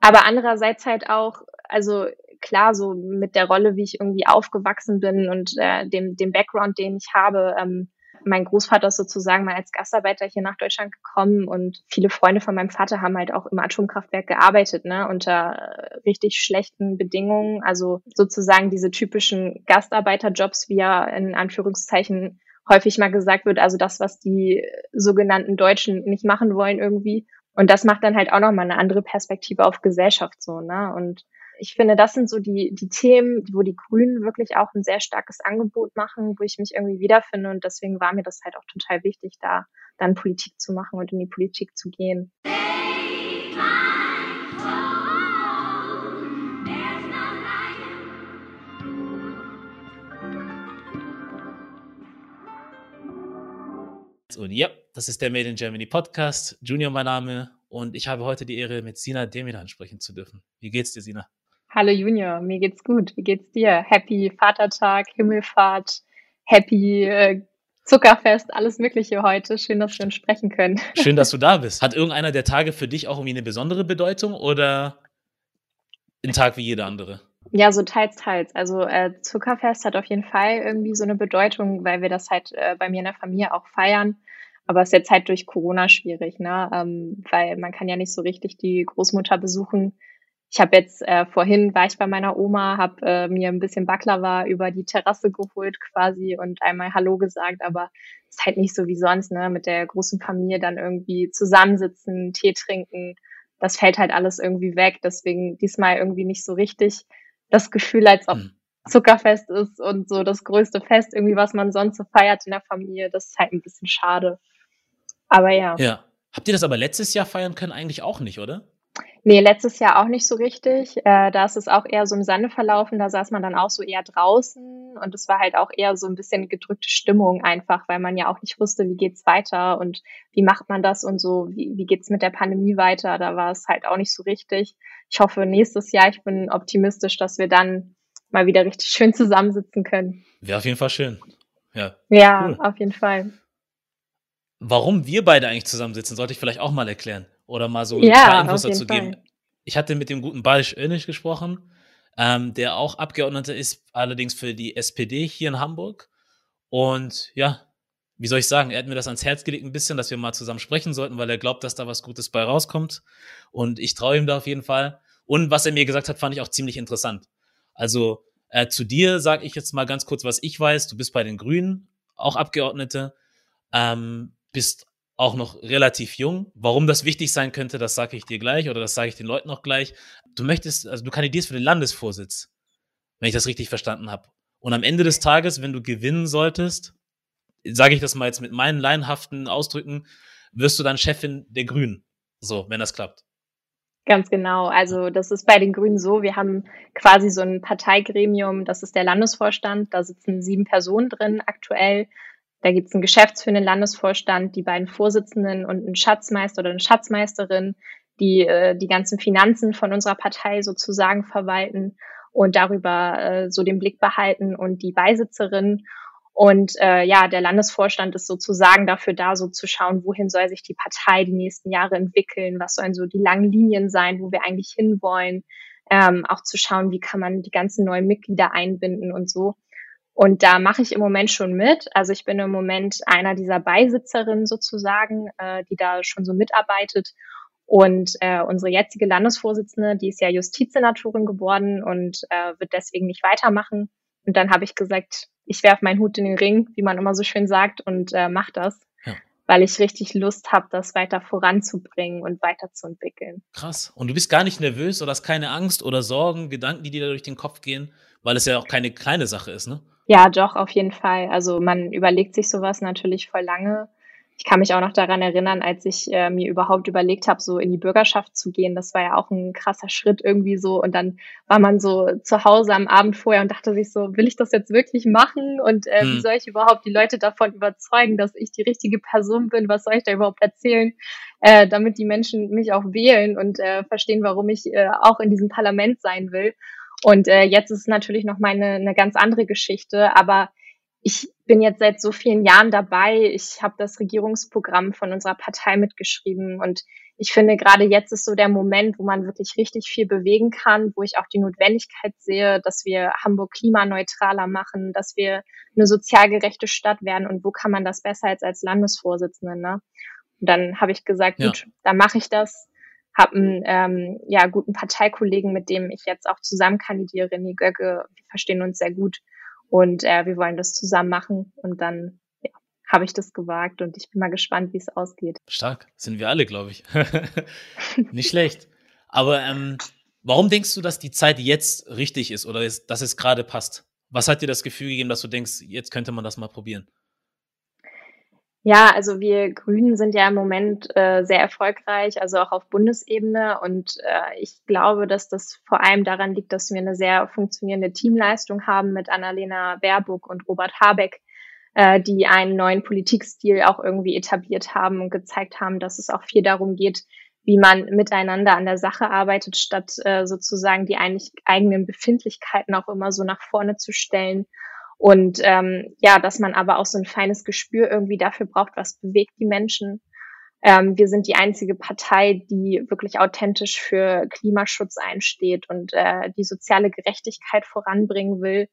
aber andererseits halt auch, also klar, so mit der Rolle, wie ich irgendwie aufgewachsen bin und äh, dem, dem Background, den ich habe, ähm, mein Großvater ist sozusagen mal als Gastarbeiter hier nach Deutschland gekommen und viele Freunde von meinem Vater haben halt auch im Atomkraftwerk gearbeitet, ne, unter richtig schlechten Bedingungen. Also sozusagen diese typischen Gastarbeiterjobs, wie ja in Anführungszeichen häufig mal gesagt wird, also das, was die sogenannten Deutschen nicht machen wollen irgendwie. Und das macht dann halt auch nochmal eine andere Perspektive auf Gesellschaft so, ne? Und ich finde, das sind so die, die Themen, wo die Grünen wirklich auch ein sehr starkes Angebot machen, wo ich mich irgendwie wiederfinde. Und deswegen war mir das halt auch total wichtig, da dann Politik zu machen und in die Politik zu gehen. Und ja, das ist der Made in Germany Podcast. Junior mein Name und ich habe heute die Ehre, mit Sina Demiran sprechen zu dürfen. Wie geht's dir, Sina? Hallo Junior, mir geht's gut. Wie geht's dir? Happy Vatertag, Himmelfahrt, Happy äh, Zuckerfest, alles Mögliche heute. Schön, dass wir uns sprechen können. Schön, dass du da bist. Hat irgendeiner der Tage für dich auch irgendwie eine besondere Bedeutung oder ein Tag wie jeder andere? Ja, so teils, teils. Also äh, Zuckerfest hat auf jeden Fall irgendwie so eine Bedeutung, weil wir das halt äh, bei mir in der Familie auch feiern. Aber es ist jetzt halt durch Corona schwierig, ne? Ähm, weil man kann ja nicht so richtig die Großmutter besuchen ich habe jetzt äh, vorhin war ich bei meiner Oma, habe äh, mir ein bisschen Baklava über die Terrasse geholt quasi und einmal Hallo gesagt, aber ist halt nicht so wie sonst, ne, mit der großen Familie dann irgendwie zusammensitzen, Tee trinken. Das fällt halt alles irgendwie weg. Deswegen diesmal irgendwie nicht so richtig das Gefühl, als ob mhm. Zuckerfest ist und so das größte Fest irgendwie, was man sonst so feiert in der Familie. Das ist halt ein bisschen schade. Aber ja. Ja. Habt ihr das aber letztes Jahr feiern können? Eigentlich auch nicht, oder? Nee, letztes Jahr auch nicht so richtig. Äh, da ist es auch eher so im Sande verlaufen. Da saß man dann auch so eher draußen und es war halt auch eher so ein bisschen gedrückte Stimmung einfach, weil man ja auch nicht wusste, wie geht's weiter und wie macht man das und so, wie, wie geht's mit der Pandemie weiter. Da war es halt auch nicht so richtig. Ich hoffe nächstes Jahr, ich bin optimistisch, dass wir dann mal wieder richtig schön zusammensitzen können. Wäre auf jeden Fall schön. Ja. Ja, cool. auf jeden Fall. Warum wir beide eigentlich zusammensitzen, sollte ich vielleicht auch mal erklären oder mal so ja, ein paar Infos dazu geben. Ich hatte mit dem guten Badisch Önisch gesprochen, ähm, der auch Abgeordneter ist, allerdings für die SPD hier in Hamburg. Und ja, wie soll ich sagen, er hat mir das ans Herz gelegt ein bisschen, dass wir mal zusammen sprechen sollten, weil er glaubt, dass da was Gutes bei rauskommt. Und ich traue ihm da auf jeden Fall. Und was er mir gesagt hat, fand ich auch ziemlich interessant. Also äh, zu dir sage ich jetzt mal ganz kurz, was ich weiß. Du bist bei den Grünen, auch Abgeordnete, ähm, bist auch noch relativ jung. Warum das wichtig sein könnte, das sage ich dir gleich oder das sage ich den Leuten noch gleich. Du möchtest, also du kandidierst für den Landesvorsitz, wenn ich das richtig verstanden habe. Und am Ende des Tages, wenn du gewinnen solltest, sage ich das mal jetzt mit meinen laienhaften Ausdrücken, wirst du dann Chefin der Grünen. So, wenn das klappt. Ganz genau. Also das ist bei den Grünen so, wir haben quasi so ein Parteigremium, das ist der Landesvorstand, da sitzen sieben Personen drin aktuell da gibt es einen geschäftsführenden Landesvorstand, die beiden Vorsitzenden und einen Schatzmeister oder eine Schatzmeisterin, die äh, die ganzen Finanzen von unserer Partei sozusagen verwalten und darüber äh, so den Blick behalten und die Beisitzerin. Und äh, ja, der Landesvorstand ist sozusagen dafür da, so zu schauen, wohin soll sich die Partei die nächsten Jahre entwickeln, was sollen so die langen Linien sein, wo wir eigentlich hinwollen, ähm, auch zu schauen, wie kann man die ganzen neuen Mitglieder einbinden und so. Und da mache ich im Moment schon mit. Also ich bin im Moment einer dieser Beisitzerinnen sozusagen, äh, die da schon so mitarbeitet. Und äh, unsere jetzige Landesvorsitzende, die ist ja Justizsenatorin geworden und äh, wird deswegen nicht weitermachen. Und dann habe ich gesagt, ich werfe meinen Hut in den Ring, wie man immer so schön sagt, und äh, mache das, ja. weil ich richtig Lust habe, das weiter voranzubringen und weiterzuentwickeln. Krass. Und du bist gar nicht nervös oder hast keine Angst oder Sorgen, Gedanken, die dir da durch den Kopf gehen, weil es ja auch keine kleine Sache ist, ne? Ja, doch, auf jeden Fall. Also man überlegt sich sowas natürlich voll lange. Ich kann mich auch noch daran erinnern, als ich äh, mir überhaupt überlegt habe, so in die Bürgerschaft zu gehen. Das war ja auch ein krasser Schritt irgendwie so. Und dann war man so zu Hause am Abend vorher und dachte sich so, will ich das jetzt wirklich machen? Und äh, hm. wie soll ich überhaupt die Leute davon überzeugen, dass ich die richtige Person bin? Was soll ich da überhaupt erzählen, äh, damit die Menschen mich auch wählen und äh, verstehen, warum ich äh, auch in diesem Parlament sein will? Und äh, jetzt ist es natürlich noch mal eine, eine ganz andere Geschichte, aber ich bin jetzt seit so vielen Jahren dabei. Ich habe das Regierungsprogramm von unserer Partei mitgeschrieben und ich finde, gerade jetzt ist so der Moment, wo man wirklich richtig viel bewegen kann, wo ich auch die Notwendigkeit sehe, dass wir Hamburg klimaneutraler machen, dass wir eine sozial gerechte Stadt werden und wo kann man das besser als als Landesvorsitzende. Ne? Und dann habe ich gesagt, ja. gut, dann mache ich das. Habe einen ähm, ja, guten Parteikollegen, mit dem ich jetzt auch zusammen kandidiere, René Göcke. Wir verstehen uns sehr gut und äh, wir wollen das zusammen machen und dann ja, habe ich das gewagt und ich bin mal gespannt, wie es ausgeht. Stark, sind wir alle, glaube ich. Nicht schlecht. Aber ähm, warum denkst du, dass die Zeit jetzt richtig ist oder dass es gerade passt? Was hat dir das Gefühl gegeben, dass du denkst, jetzt könnte man das mal probieren? Ja, also wir Grünen sind ja im Moment äh, sehr erfolgreich, also auch auf Bundesebene. Und äh, ich glaube, dass das vor allem daran liegt, dass wir eine sehr funktionierende Teamleistung haben mit Annalena Baerbock und Robert Habeck, äh, die einen neuen Politikstil auch irgendwie etabliert haben und gezeigt haben, dass es auch viel darum geht, wie man miteinander an der Sache arbeitet, statt äh, sozusagen die eigentlich eigenen Befindlichkeiten auch immer so nach vorne zu stellen und ähm, ja, dass man aber auch so ein feines Gespür irgendwie dafür braucht, was bewegt die Menschen. Ähm, wir sind die einzige Partei, die wirklich authentisch für Klimaschutz einsteht und äh, die soziale Gerechtigkeit voranbringen will.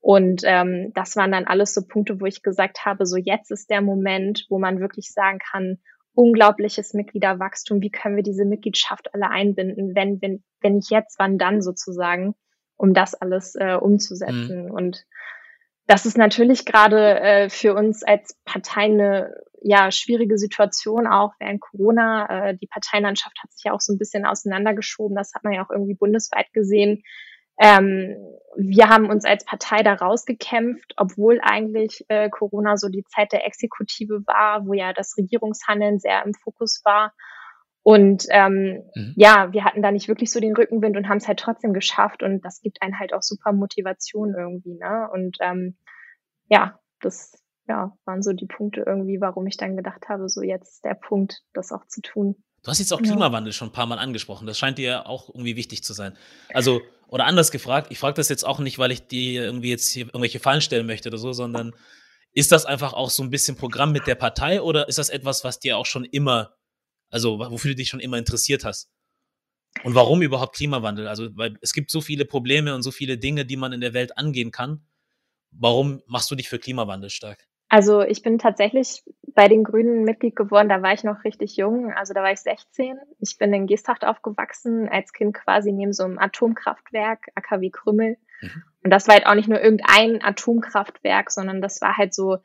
Und ähm, das waren dann alles so Punkte, wo ich gesagt habe, so jetzt ist der Moment, wo man wirklich sagen kann, unglaubliches Mitgliederwachstum, wie können wir diese Mitgliedschaft alle einbinden, wenn, wenn, wenn nicht jetzt, wann dann sozusagen, um das alles äh, umzusetzen. Mhm. Und das ist natürlich gerade äh, für uns als Partei eine ja, schwierige Situation, auch während Corona. Äh, die Parteienlandschaft hat sich ja auch so ein bisschen auseinandergeschoben. Das hat man ja auch irgendwie bundesweit gesehen. Ähm, wir haben uns als Partei da rausgekämpft, obwohl eigentlich äh, Corona so die Zeit der Exekutive war, wo ja das Regierungshandeln sehr im Fokus war. Und ähm, mhm. ja, wir hatten da nicht wirklich so den Rückenwind und haben es halt trotzdem geschafft. Und das gibt einen halt auch super Motivation irgendwie. Ne? Und ähm, ja, das ja, waren so die Punkte irgendwie, warum ich dann gedacht habe, so jetzt der Punkt, das auch zu tun. Du hast jetzt auch Klimawandel ja. schon ein paar Mal angesprochen. Das scheint dir auch irgendwie wichtig zu sein. Also, oder anders gefragt, ich frage das jetzt auch nicht, weil ich dir irgendwie jetzt hier irgendwelche Fallen stellen möchte oder so, sondern ist das einfach auch so ein bisschen Programm mit der Partei oder ist das etwas, was dir auch schon immer also, wofür du dich schon immer interessiert hast. Und warum überhaupt Klimawandel? Also, weil es gibt so viele Probleme und so viele Dinge, die man in der Welt angehen kann. Warum machst du dich für Klimawandel stark? Also ich bin tatsächlich bei den Grünen Mitglied geworden, da war ich noch richtig jung, also da war ich 16. Ich bin in Geesthacht aufgewachsen, als Kind quasi neben so einem Atomkraftwerk, AKW Krümmel. Mhm. Und das war halt auch nicht nur irgendein Atomkraftwerk, sondern das war halt so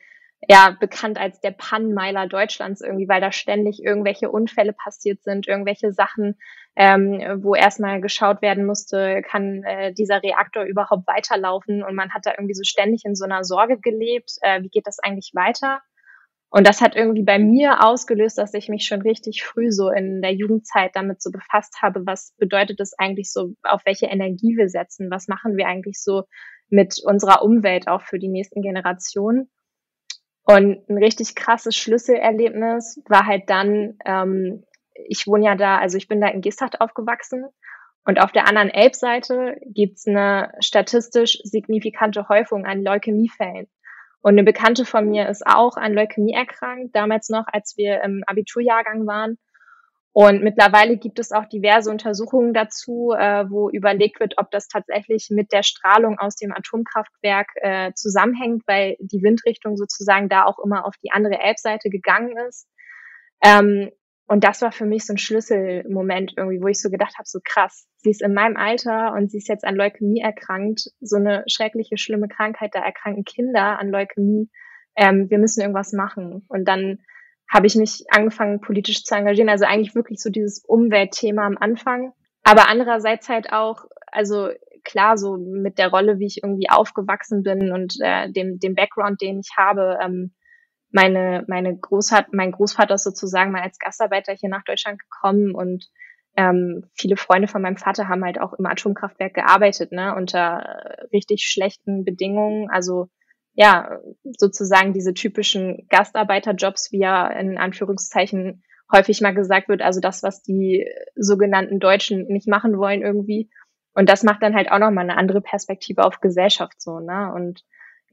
ja bekannt als der Pannenmeiler Deutschlands irgendwie, weil da ständig irgendwelche Unfälle passiert sind, irgendwelche Sachen, ähm, wo erstmal geschaut werden musste, kann äh, dieser Reaktor überhaupt weiterlaufen und man hat da irgendwie so ständig in so einer Sorge gelebt, äh, wie geht das eigentlich weiter? Und das hat irgendwie bei mir ausgelöst, dass ich mich schon richtig früh so in der Jugendzeit damit so befasst habe, was bedeutet es eigentlich so, auf welche Energie wir setzen, was machen wir eigentlich so mit unserer Umwelt auch für die nächsten Generationen. Und ein richtig krasses Schlüsselerlebnis war halt dann, ähm, ich wohne ja da, also ich bin da in Gestacht aufgewachsen und auf der anderen Elbseite gibt's eine statistisch signifikante Häufung an Leukämiefällen. Und eine Bekannte von mir ist auch an Leukämie erkrankt, damals noch, als wir im Abiturjahrgang waren. Und mittlerweile gibt es auch diverse Untersuchungen dazu, äh, wo überlegt wird, ob das tatsächlich mit der Strahlung aus dem Atomkraftwerk äh, zusammenhängt, weil die Windrichtung sozusagen da auch immer auf die andere Elbseite gegangen ist. Ähm, und das war für mich so ein Schlüsselmoment irgendwie, wo ich so gedacht habe, so krass, sie ist in meinem Alter und sie ist jetzt an Leukämie erkrankt, so eine schreckliche, schlimme Krankheit, da erkranken Kinder an Leukämie. Ähm, wir müssen irgendwas machen. Und dann habe ich mich angefangen, politisch zu engagieren. Also eigentlich wirklich so dieses Umweltthema am Anfang. Aber andererseits halt auch, also klar, so mit der Rolle, wie ich irgendwie aufgewachsen bin und äh, dem, dem Background, den ich habe, ähm, meine, meine Großvater, mein Großvater ist sozusagen mal als Gastarbeiter hier nach Deutschland gekommen und ähm, viele Freunde von meinem Vater haben halt auch im Atomkraftwerk gearbeitet, ne, unter richtig schlechten Bedingungen. Also ja, sozusagen diese typischen Gastarbeiterjobs, wie ja in Anführungszeichen häufig mal gesagt wird, also das, was die sogenannten Deutschen nicht machen wollen irgendwie. Und das macht dann halt auch nochmal eine andere Perspektive auf Gesellschaft so, ne? Und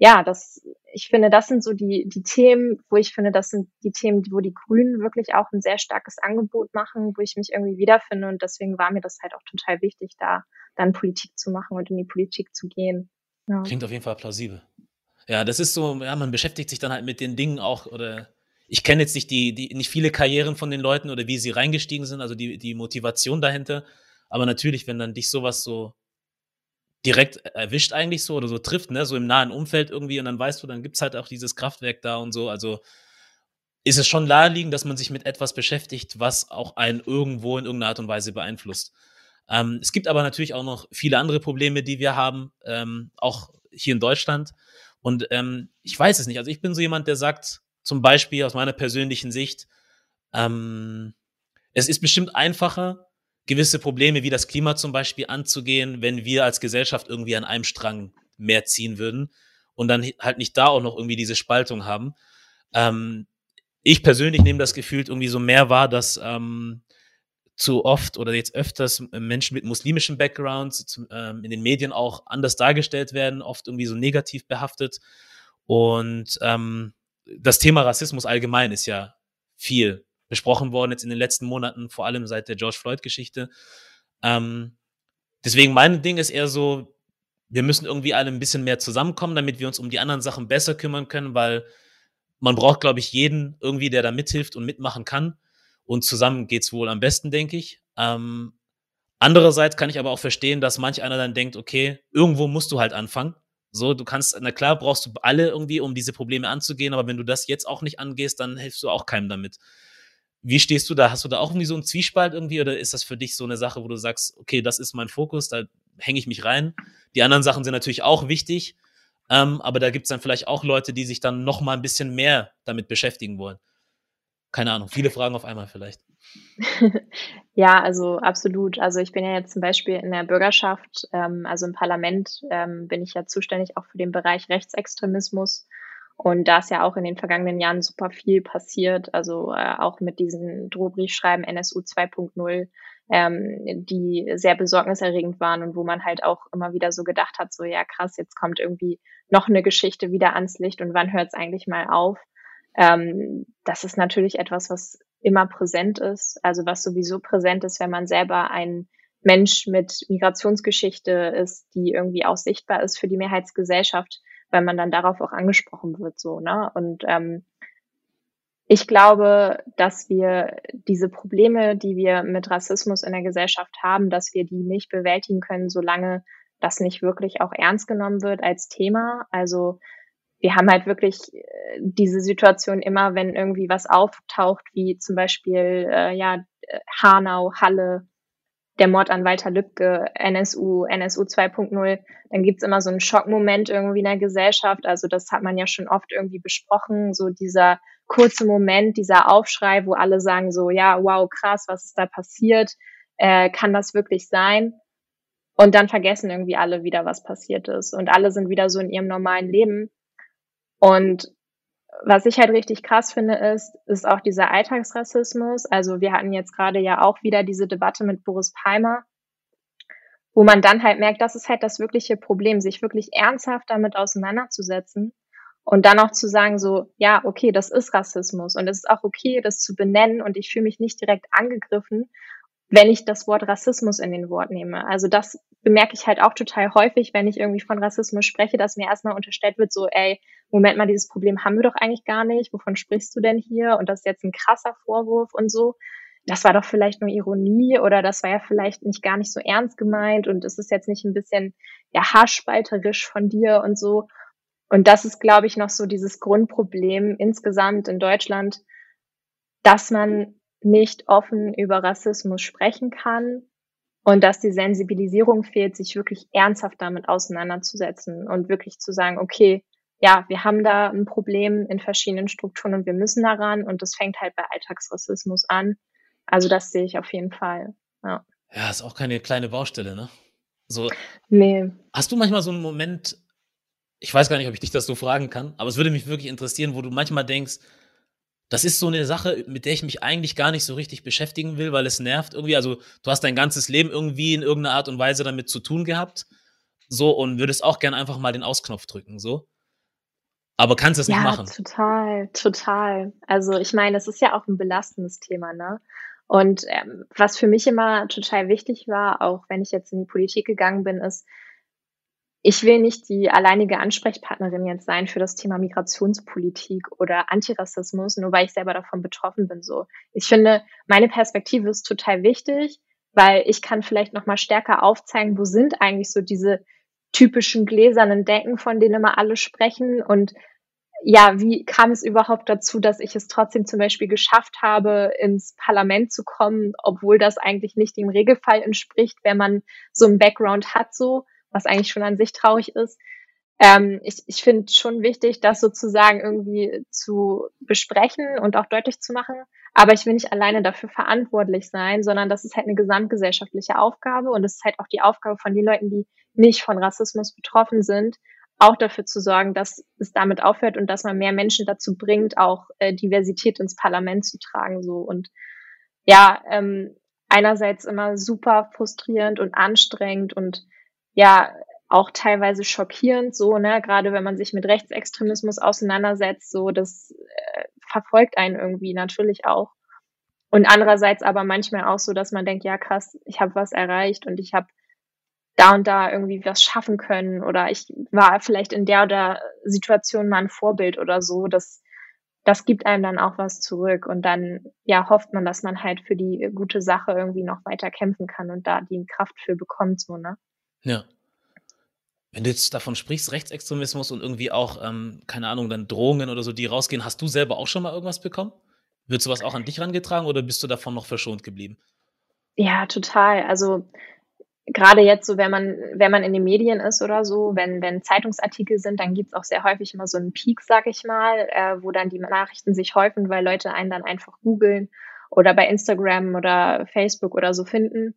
ja, das, ich finde, das sind so die, die Themen, wo ich finde, das sind die Themen, wo die Grünen wirklich auch ein sehr starkes Angebot machen, wo ich mich irgendwie wiederfinde. Und deswegen war mir das halt auch total wichtig, da dann Politik zu machen und in die Politik zu gehen. Ja. Klingt auf jeden Fall plausibel. Ja, das ist so, ja, man beschäftigt sich dann halt mit den Dingen auch, oder ich kenne jetzt nicht die, die, nicht viele Karrieren von den Leuten oder wie sie reingestiegen sind, also die, die Motivation dahinter. Aber natürlich, wenn dann dich sowas so direkt erwischt eigentlich so oder so trifft, ne, so im nahen Umfeld irgendwie und dann weißt du, dann gibt's halt auch dieses Kraftwerk da und so. Also ist es schon naheliegend, dass man sich mit etwas beschäftigt, was auch einen irgendwo in irgendeiner Art und Weise beeinflusst. Ähm, es gibt aber natürlich auch noch viele andere Probleme, die wir haben, ähm, auch hier in Deutschland. Und ähm, ich weiß es nicht. Also ich bin so jemand, der sagt, zum Beispiel aus meiner persönlichen Sicht, ähm, es ist bestimmt einfacher, gewisse Probleme wie das Klima zum Beispiel anzugehen, wenn wir als Gesellschaft irgendwie an einem Strang mehr ziehen würden und dann halt nicht da auch noch irgendwie diese Spaltung haben. Ähm, ich persönlich nehme das Gefühl irgendwie so mehr wahr, dass ähm, zu oft oder jetzt öfters Menschen mit muslimischem Background ähm, in den Medien auch anders dargestellt werden, oft irgendwie so negativ behaftet. Und ähm, das Thema Rassismus allgemein ist ja viel besprochen worden jetzt in den letzten Monaten, vor allem seit der George Floyd-Geschichte. Ähm, deswegen mein Ding ist eher so, wir müssen irgendwie alle ein bisschen mehr zusammenkommen, damit wir uns um die anderen Sachen besser kümmern können, weil man braucht, glaube ich, jeden irgendwie, der da mithilft und mitmachen kann. Und zusammen geht's wohl am besten, denke ich. Ähm, andererseits kann ich aber auch verstehen, dass manch einer dann denkt, okay, irgendwo musst du halt anfangen. So, du kannst, na klar, brauchst du alle irgendwie, um diese Probleme anzugehen, aber wenn du das jetzt auch nicht angehst, dann hilfst du auch keinem damit. Wie stehst du da? Hast du da auch irgendwie so einen Zwiespalt irgendwie oder ist das für dich so eine Sache, wo du sagst, okay, das ist mein Fokus, da hänge ich mich rein? Die anderen Sachen sind natürlich auch wichtig, ähm, aber da gibt es dann vielleicht auch Leute, die sich dann noch mal ein bisschen mehr damit beschäftigen wollen. Keine Ahnung, viele Fragen auf einmal vielleicht. ja, also absolut. Also ich bin ja jetzt zum Beispiel in der Bürgerschaft, ähm, also im Parlament ähm, bin ich ja zuständig auch für den Bereich Rechtsextremismus. Und da ist ja auch in den vergangenen Jahren super viel passiert, also äh, auch mit diesen Drohbriefschreiben NSU 2.0, ähm, die sehr besorgniserregend waren und wo man halt auch immer wieder so gedacht hat, so ja krass, jetzt kommt irgendwie noch eine Geschichte wieder ans Licht und wann hört es eigentlich mal auf? Ähm, das ist natürlich etwas, was immer präsent ist, also was sowieso präsent ist, wenn man selber ein Mensch mit Migrationsgeschichte ist, die irgendwie auch sichtbar ist für die Mehrheitsgesellschaft weil man dann darauf auch angesprochen wird, so, ne? Und ähm, ich glaube, dass wir diese Probleme, die wir mit Rassismus in der Gesellschaft haben, dass wir die nicht bewältigen können, solange das nicht wirklich auch ernst genommen wird als Thema. Also wir haben halt wirklich äh, diese Situation immer, wenn irgendwie was auftaucht, wie zum Beispiel äh, ja Hanau, Halle, der Mord an Walter Lübcke, NSU, NSU 2.0, dann gibt's immer so einen Schockmoment irgendwie in der Gesellschaft. Also das hat man ja schon oft irgendwie besprochen, so dieser kurze Moment, dieser Aufschrei, wo alle sagen so, ja, wow, krass, was ist da passiert? Äh, kann das wirklich sein? Und dann vergessen irgendwie alle wieder, was passiert ist. Und alle sind wieder so in ihrem normalen Leben. Und was ich halt richtig krass finde, ist, ist auch dieser Alltagsrassismus. Also wir hatten jetzt gerade ja auch wieder diese Debatte mit Boris Palmer, wo man dann halt merkt, das ist halt das wirkliche Problem, sich wirklich ernsthaft damit auseinanderzusetzen und dann auch zu sagen so, ja, okay, das ist Rassismus und es ist auch okay, das zu benennen und ich fühle mich nicht direkt angegriffen, wenn ich das Wort Rassismus in den Wort nehme. Also das bemerke ich halt auch total häufig, wenn ich irgendwie von Rassismus spreche, dass mir erstmal unterstellt wird, so, ey, Moment mal, dieses Problem haben wir doch eigentlich gar nicht. Wovon sprichst du denn hier? Und das ist jetzt ein krasser Vorwurf und so. Das war doch vielleicht nur Ironie oder das war ja vielleicht nicht gar nicht so ernst gemeint und es ist jetzt nicht ein bisschen ja haarspalterisch von dir und so. Und das ist, glaube ich, noch so dieses Grundproblem insgesamt in Deutschland, dass man nicht offen über Rassismus sprechen kann und dass die Sensibilisierung fehlt, sich wirklich ernsthaft damit auseinanderzusetzen und wirklich zu sagen, okay, ja, wir haben da ein Problem in verschiedenen Strukturen und wir müssen daran und das fängt halt bei Alltagsrassismus an. Also das sehe ich auf jeden Fall. Ja. Ja, ist auch keine kleine Baustelle, ne? So. Nee. Hast du manchmal so einen Moment, ich weiß gar nicht, ob ich dich das so fragen kann, aber es würde mich wirklich interessieren, wo du manchmal denkst, das ist so eine Sache, mit der ich mich eigentlich gar nicht so richtig beschäftigen will, weil es nervt irgendwie. Also du hast dein ganzes Leben irgendwie in irgendeiner Art und Weise damit zu tun gehabt, so und würdest auch gern einfach mal den Ausknopf drücken, so. aber kannst es ja, nicht machen. Total, total. Also ich meine, das ist ja auch ein belastendes Thema, ne? Und ähm, was für mich immer total wichtig war, auch wenn ich jetzt in die Politik gegangen bin, ist, ich will nicht die alleinige Ansprechpartnerin jetzt sein für das Thema Migrationspolitik oder Antirassismus, nur weil ich selber davon betroffen bin. So, ich finde, meine Perspektive ist total wichtig, weil ich kann vielleicht noch mal stärker aufzeigen, wo sind eigentlich so diese typischen gläsernen Denken, von denen immer alle sprechen und ja, wie kam es überhaupt dazu, dass ich es trotzdem zum Beispiel geschafft habe, ins Parlament zu kommen, obwohl das eigentlich nicht dem Regelfall entspricht, wenn man so einen Background hat, so was eigentlich schon an sich traurig ist. Ähm, ich ich finde schon wichtig, das sozusagen irgendwie zu besprechen und auch deutlich zu machen. Aber ich will nicht alleine dafür verantwortlich sein, sondern das ist halt eine gesamtgesellschaftliche Aufgabe und es ist halt auch die Aufgabe von den Leuten, die nicht von Rassismus betroffen sind, auch dafür zu sorgen, dass es damit aufhört und dass man mehr Menschen dazu bringt, auch äh, Diversität ins Parlament zu tragen. So und ja, ähm, einerseits immer super frustrierend und anstrengend und ja auch teilweise schockierend, so, ne, gerade wenn man sich mit Rechtsextremismus auseinandersetzt, so, das äh, verfolgt einen irgendwie natürlich auch. Und andererseits aber manchmal auch so, dass man denkt, ja krass, ich habe was erreicht und ich habe da und da irgendwie was schaffen können oder ich war vielleicht in der oder Situation mal ein Vorbild oder so. Das, das gibt einem dann auch was zurück und dann ja hofft man, dass man halt für die gute Sache irgendwie noch weiter kämpfen kann und da die Kraft für bekommt, so, ne? Ja. Wenn du jetzt davon sprichst, Rechtsextremismus und irgendwie auch, ähm, keine Ahnung, dann Drohungen oder so, die rausgehen, hast du selber auch schon mal irgendwas bekommen? Wird sowas auch an dich rangetragen oder bist du davon noch verschont geblieben? Ja, total. Also gerade jetzt so, wenn man, wenn man in den Medien ist oder so, wenn, wenn Zeitungsartikel sind, dann gibt's auch sehr häufig immer so einen Peak, sag ich mal, äh, wo dann die Nachrichten sich häufen, weil Leute einen dann einfach googeln oder bei Instagram oder Facebook oder so finden.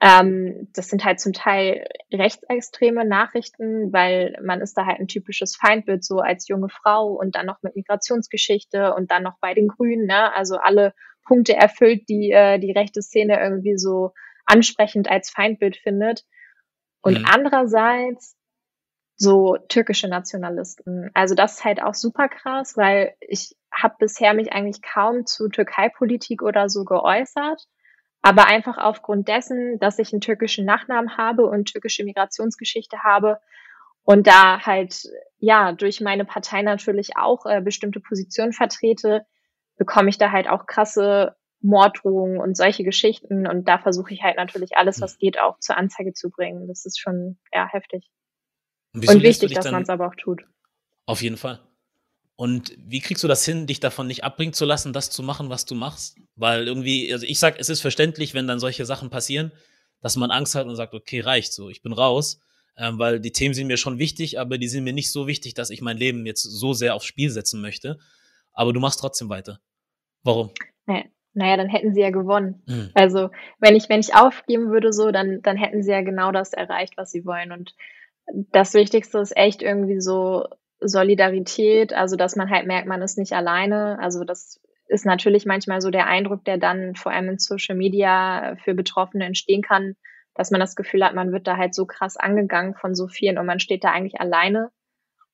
Ähm, das sind halt zum Teil rechtsextreme Nachrichten, weil man ist da halt ein typisches Feindbild so als junge Frau und dann noch mit Migrationsgeschichte und dann noch bei den Grünen, ne? Also alle Punkte erfüllt, die äh, die rechte Szene irgendwie so ansprechend als Feindbild findet. Und mhm. andererseits so türkische Nationalisten. Also das ist halt auch super krass, weil ich habe bisher mich eigentlich kaum zu Türkei-Politik oder so geäußert aber einfach aufgrund dessen, dass ich einen türkischen Nachnamen habe und türkische Migrationsgeschichte habe und da halt ja durch meine Partei natürlich auch äh, bestimmte Positionen vertrete, bekomme ich da halt auch krasse Morddrohungen und solche Geschichten und da versuche ich halt natürlich alles, was geht, auch zur Anzeige zu bringen. Das ist schon ja heftig. Und, und wichtig, dass man es aber auch tut. Auf jeden Fall. Und wie kriegst du das hin, dich davon nicht abbringen zu lassen, das zu machen, was du machst? Weil irgendwie, also ich sag, es ist verständlich, wenn dann solche Sachen passieren, dass man Angst hat und sagt, okay, reicht so, ich bin raus. Ähm, weil die Themen sind mir schon wichtig, aber die sind mir nicht so wichtig, dass ich mein Leben jetzt so sehr aufs Spiel setzen möchte. Aber du machst trotzdem weiter. Warum? Naja, naja dann hätten sie ja gewonnen. Hm. Also, wenn ich, wenn ich aufgeben würde, so, dann, dann hätten sie ja genau das erreicht, was sie wollen. Und das Wichtigste ist echt irgendwie so Solidarität, also dass man halt merkt, man ist nicht alleine. Also das ist natürlich manchmal so der Eindruck, der dann vor allem in Social Media für Betroffene entstehen kann, dass man das Gefühl hat, man wird da halt so krass angegangen von so vielen und man steht da eigentlich alleine.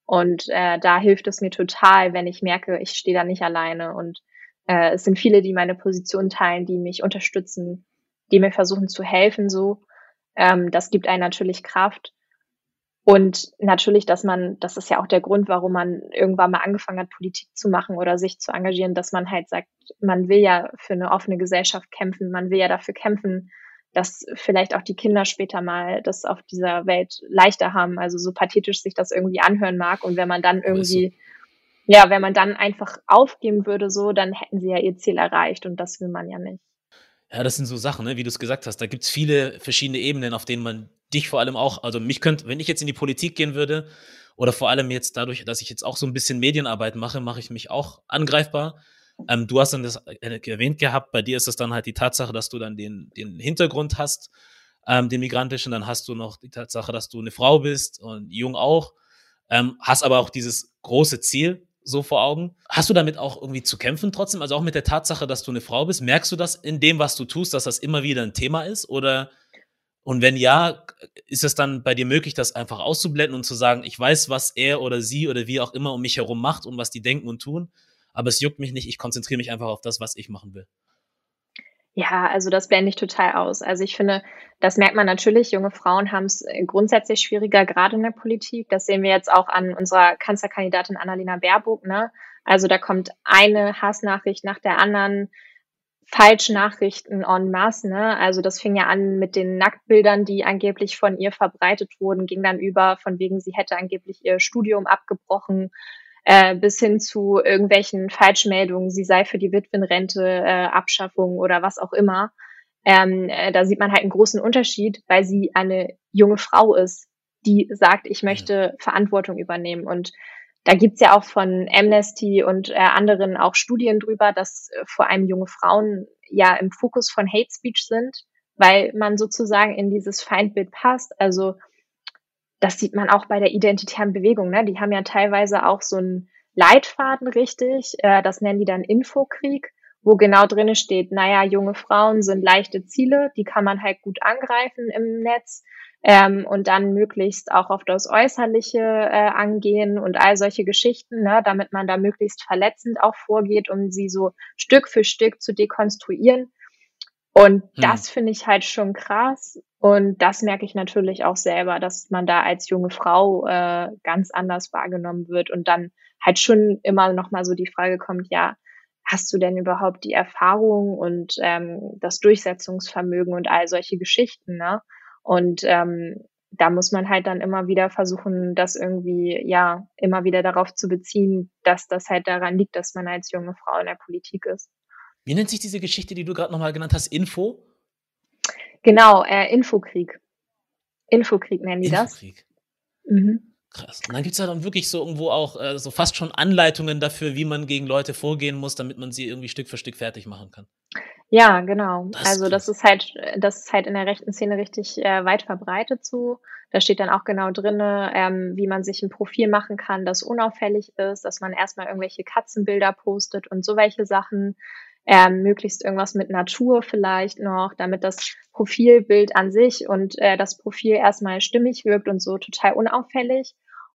Und äh, da hilft es mir total, wenn ich merke, ich stehe da nicht alleine. Und äh, es sind viele, die meine Position teilen, die mich unterstützen, die mir versuchen zu helfen. So, ähm, das gibt einen natürlich Kraft. Und natürlich, dass man, das ist ja auch der Grund, warum man irgendwann mal angefangen hat, Politik zu machen oder sich zu engagieren, dass man halt sagt, man will ja für eine offene Gesellschaft kämpfen, man will ja dafür kämpfen, dass vielleicht auch die Kinder später mal das auf dieser Welt leichter haben. Also so pathetisch sich das irgendwie anhören mag. Und wenn man dann irgendwie, ja, wenn man dann einfach aufgeben würde, so, dann hätten sie ja ihr Ziel erreicht und das will man ja nicht. Ja, das sind so Sachen, ne? wie du es gesagt hast. Da gibt es viele verschiedene Ebenen, auf denen man dich vor allem auch, also mich könnte, wenn ich jetzt in die Politik gehen würde, oder vor allem jetzt dadurch, dass ich jetzt auch so ein bisschen Medienarbeit mache, mache ich mich auch angreifbar. Ähm, du hast dann das erwähnt gehabt, bei dir ist es dann halt die Tatsache, dass du dann den, den Hintergrund hast, ähm, den migrantischen, dann hast du noch die Tatsache, dass du eine Frau bist und jung auch, ähm, hast aber auch dieses große Ziel so vor Augen. Hast du damit auch irgendwie zu kämpfen trotzdem? Also auch mit der Tatsache, dass du eine Frau bist? Merkst du das in dem, was du tust, dass das immer wieder ein Thema ist? Oder Und wenn ja, ist es dann bei dir möglich, das einfach auszublenden und zu sagen, ich weiß, was er oder sie oder wie auch immer um mich herum macht und was die denken und tun, aber es juckt mich nicht, ich konzentriere mich einfach auf das, was ich machen will. Ja, also das blende ich total aus. Also ich finde, das merkt man natürlich, junge Frauen haben es äh, grundsätzlich schwieriger, gerade in der Politik. Das sehen wir jetzt auch an unserer Kanzlerkandidatin Annalena Baerbock. Ne? Also da kommt eine Hassnachricht nach der anderen, Falschnachrichten en masse. Ne? Also das fing ja an mit den Nacktbildern, die angeblich von ihr verbreitet wurden, ging dann über, von wegen sie hätte angeblich ihr Studium abgebrochen, äh, bis hin zu irgendwelchen Falschmeldungen, sie sei für die Witwenrente, äh, Abschaffung oder was auch immer. Ähm, äh, da sieht man halt einen großen Unterschied, weil sie eine junge Frau ist, die sagt, ich möchte Verantwortung übernehmen. Und da gibt's ja auch von Amnesty und äh, anderen auch Studien drüber, dass äh, vor allem junge Frauen ja im Fokus von Hate Speech sind, weil man sozusagen in dieses Feindbild passt. Also das sieht man auch bei der identitären Bewegung. Ne? Die haben ja teilweise auch so einen Leitfaden richtig, äh, das nennen die dann Infokrieg, wo genau drinne steht, naja, junge Frauen sind leichte Ziele, die kann man halt gut angreifen im Netz ähm, und dann möglichst auch auf das Äußerliche äh, angehen und all solche Geschichten, ne, damit man da möglichst verletzend auch vorgeht, um sie so Stück für Stück zu dekonstruieren. Und hm. das finde ich halt schon krass. Und das merke ich natürlich auch selber, dass man da als junge Frau äh, ganz anders wahrgenommen wird und dann halt schon immer noch mal so die Frage kommt, ja, hast du denn überhaupt die Erfahrung und ähm, das Durchsetzungsvermögen und all solche Geschichten, ne? Und ähm, da muss man halt dann immer wieder versuchen, das irgendwie, ja, immer wieder darauf zu beziehen, dass das halt daran liegt, dass man als junge Frau in der Politik ist. Wie nennt sich diese Geschichte, die du gerade nochmal genannt hast? Info? Genau, äh, Infokrieg. Infokrieg nennen die Infokrieg. das. Mhm. Krass. Und dann gibt es ja dann wirklich so irgendwo auch äh, so fast schon Anleitungen dafür, wie man gegen Leute vorgehen muss, damit man sie irgendwie Stück für Stück fertig machen kann. Ja, genau. Das also das ist halt, das ist halt in der rechten Szene richtig äh, weit verbreitet so. Da steht dann auch genau drinne, ähm, wie man sich ein Profil machen kann, das unauffällig ist, dass man erstmal irgendwelche Katzenbilder postet und so welche Sachen ähm, möglichst irgendwas mit Natur vielleicht noch, damit das Profilbild an sich und äh, das Profil erstmal stimmig wirkt und so total unauffällig,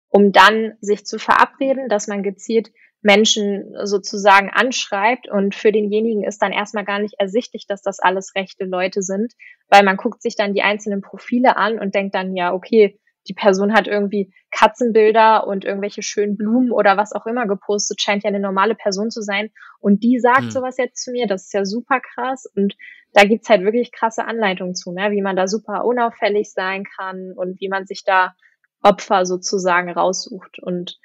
um dann sich zu verabreden, dass man gezielt Menschen sozusagen anschreibt und für denjenigen ist dann erstmal gar nicht ersichtlich, dass das alles rechte Leute sind, weil man guckt sich dann die einzelnen Profile an und denkt dann, ja, okay, die Person hat irgendwie Katzenbilder und irgendwelche schönen Blumen oder was auch immer gepostet, scheint ja eine normale Person zu sein. Und die sagt hm. sowas jetzt zu mir, das ist ja super krass. Und da gibt's halt wirklich krasse Anleitungen zu, ne? wie man da super unauffällig sein kann und wie man sich da Opfer sozusagen raussucht. Und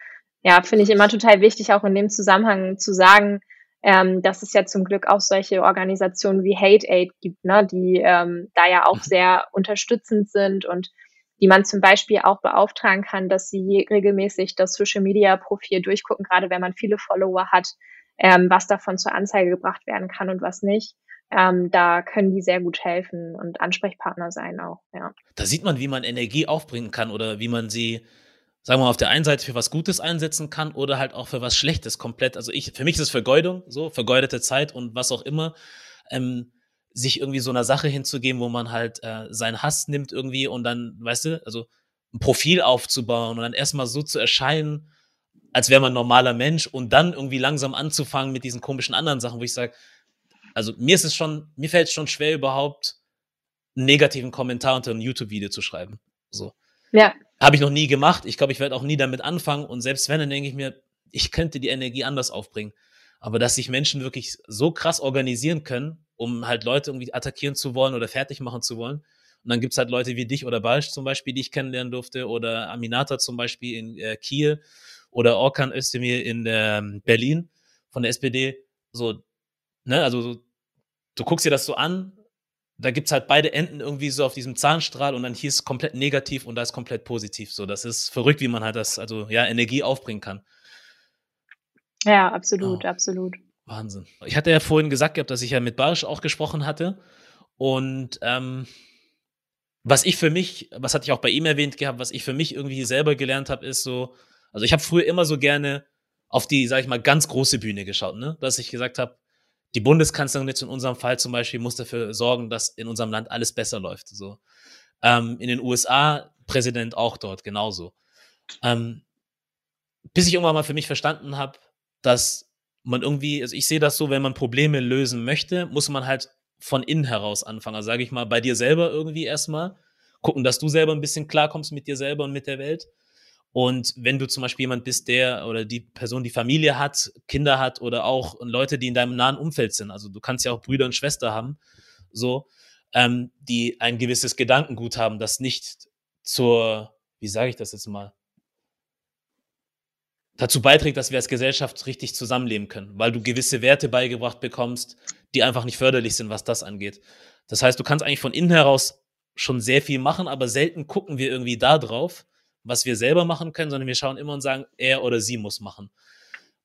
ja, finde ich immer total wichtig, auch in dem Zusammenhang zu sagen, ähm, dass es ja zum Glück auch solche Organisationen wie Hate Aid gibt, ne, die ähm, da ja auch mhm. sehr unterstützend sind und die man zum Beispiel auch beauftragen kann, dass sie regelmäßig das Social Media Profil durchgucken, gerade wenn man viele Follower hat, ähm, was davon zur Anzeige gebracht werden kann und was nicht. Ähm, da können die sehr gut helfen und Ansprechpartner sein auch, ja. Da sieht man, wie man Energie aufbringen kann oder wie man sie, sagen wir mal, auf der einen Seite für was Gutes einsetzen kann oder halt auch für was Schlechtes komplett. Also ich, für mich ist es Vergeudung, so, vergeudete Zeit und was auch immer. Ähm, sich irgendwie so einer Sache hinzugeben, wo man halt äh, seinen Hass nimmt irgendwie und dann, weißt du, also ein Profil aufzubauen und dann erstmal so zu erscheinen, als wäre man ein normaler Mensch und dann irgendwie langsam anzufangen mit diesen komischen anderen Sachen, wo ich sage, also mir ist es schon, mir fällt es schon schwer, überhaupt einen negativen Kommentar unter ein YouTube-Video zu schreiben. So. Ja. Habe ich noch nie gemacht. Ich glaube, ich werde auch nie damit anfangen. Und selbst wenn, dann denke ich mir, ich könnte die Energie anders aufbringen. Aber dass sich Menschen wirklich so krass organisieren können, um halt Leute irgendwie attackieren zu wollen oder fertig machen zu wollen. Und dann gibt's halt Leute wie dich oder Balsch zum Beispiel, die ich kennenlernen durfte, oder Aminata zum Beispiel in äh, Kiel oder Orkan Özdemir in äh, Berlin von der SPD. So, ne, also so, du guckst dir das so an, da gibt's halt beide Enden irgendwie so auf diesem Zahnstrahl und dann hier ist komplett negativ und da ist komplett positiv. So, das ist verrückt, wie man halt das, also ja, Energie aufbringen kann. Ja, absolut, oh. absolut. Wahnsinn. Ich hatte ja vorhin gesagt gehabt, dass ich ja mit Barisch auch gesprochen hatte. Und ähm, was ich für mich, was hatte ich auch bei ihm erwähnt gehabt, was ich für mich irgendwie selber gelernt habe, ist so, also ich habe früher immer so gerne auf die, sag ich mal, ganz große Bühne geschaut, ne? Dass ich gesagt habe, die Bundeskanzlerin jetzt in unserem Fall zum Beispiel muss dafür sorgen, dass in unserem Land alles besser läuft. So. Ähm, in den USA Präsident auch dort genauso. Ähm, bis ich irgendwann mal für mich verstanden habe, dass man irgendwie, also ich sehe das so, wenn man Probleme lösen möchte, muss man halt von innen heraus anfangen. Also sage ich mal, bei dir selber irgendwie erstmal gucken, dass du selber ein bisschen klarkommst mit dir selber und mit der Welt. Und wenn du zum Beispiel jemand bist, der oder die Person, die Familie hat, Kinder hat oder auch Leute, die in deinem nahen Umfeld sind, also du kannst ja auch Brüder und Schwester haben, so, ähm, die ein gewisses Gedankengut haben, das nicht zur, wie sage ich das jetzt mal, dazu beiträgt, dass wir als Gesellschaft richtig zusammenleben können, weil du gewisse Werte beigebracht bekommst, die einfach nicht förderlich sind, was das angeht. Das heißt, du kannst eigentlich von innen heraus schon sehr viel machen, aber selten gucken wir irgendwie da drauf, was wir selber machen können, sondern wir schauen immer und sagen, er oder sie muss machen.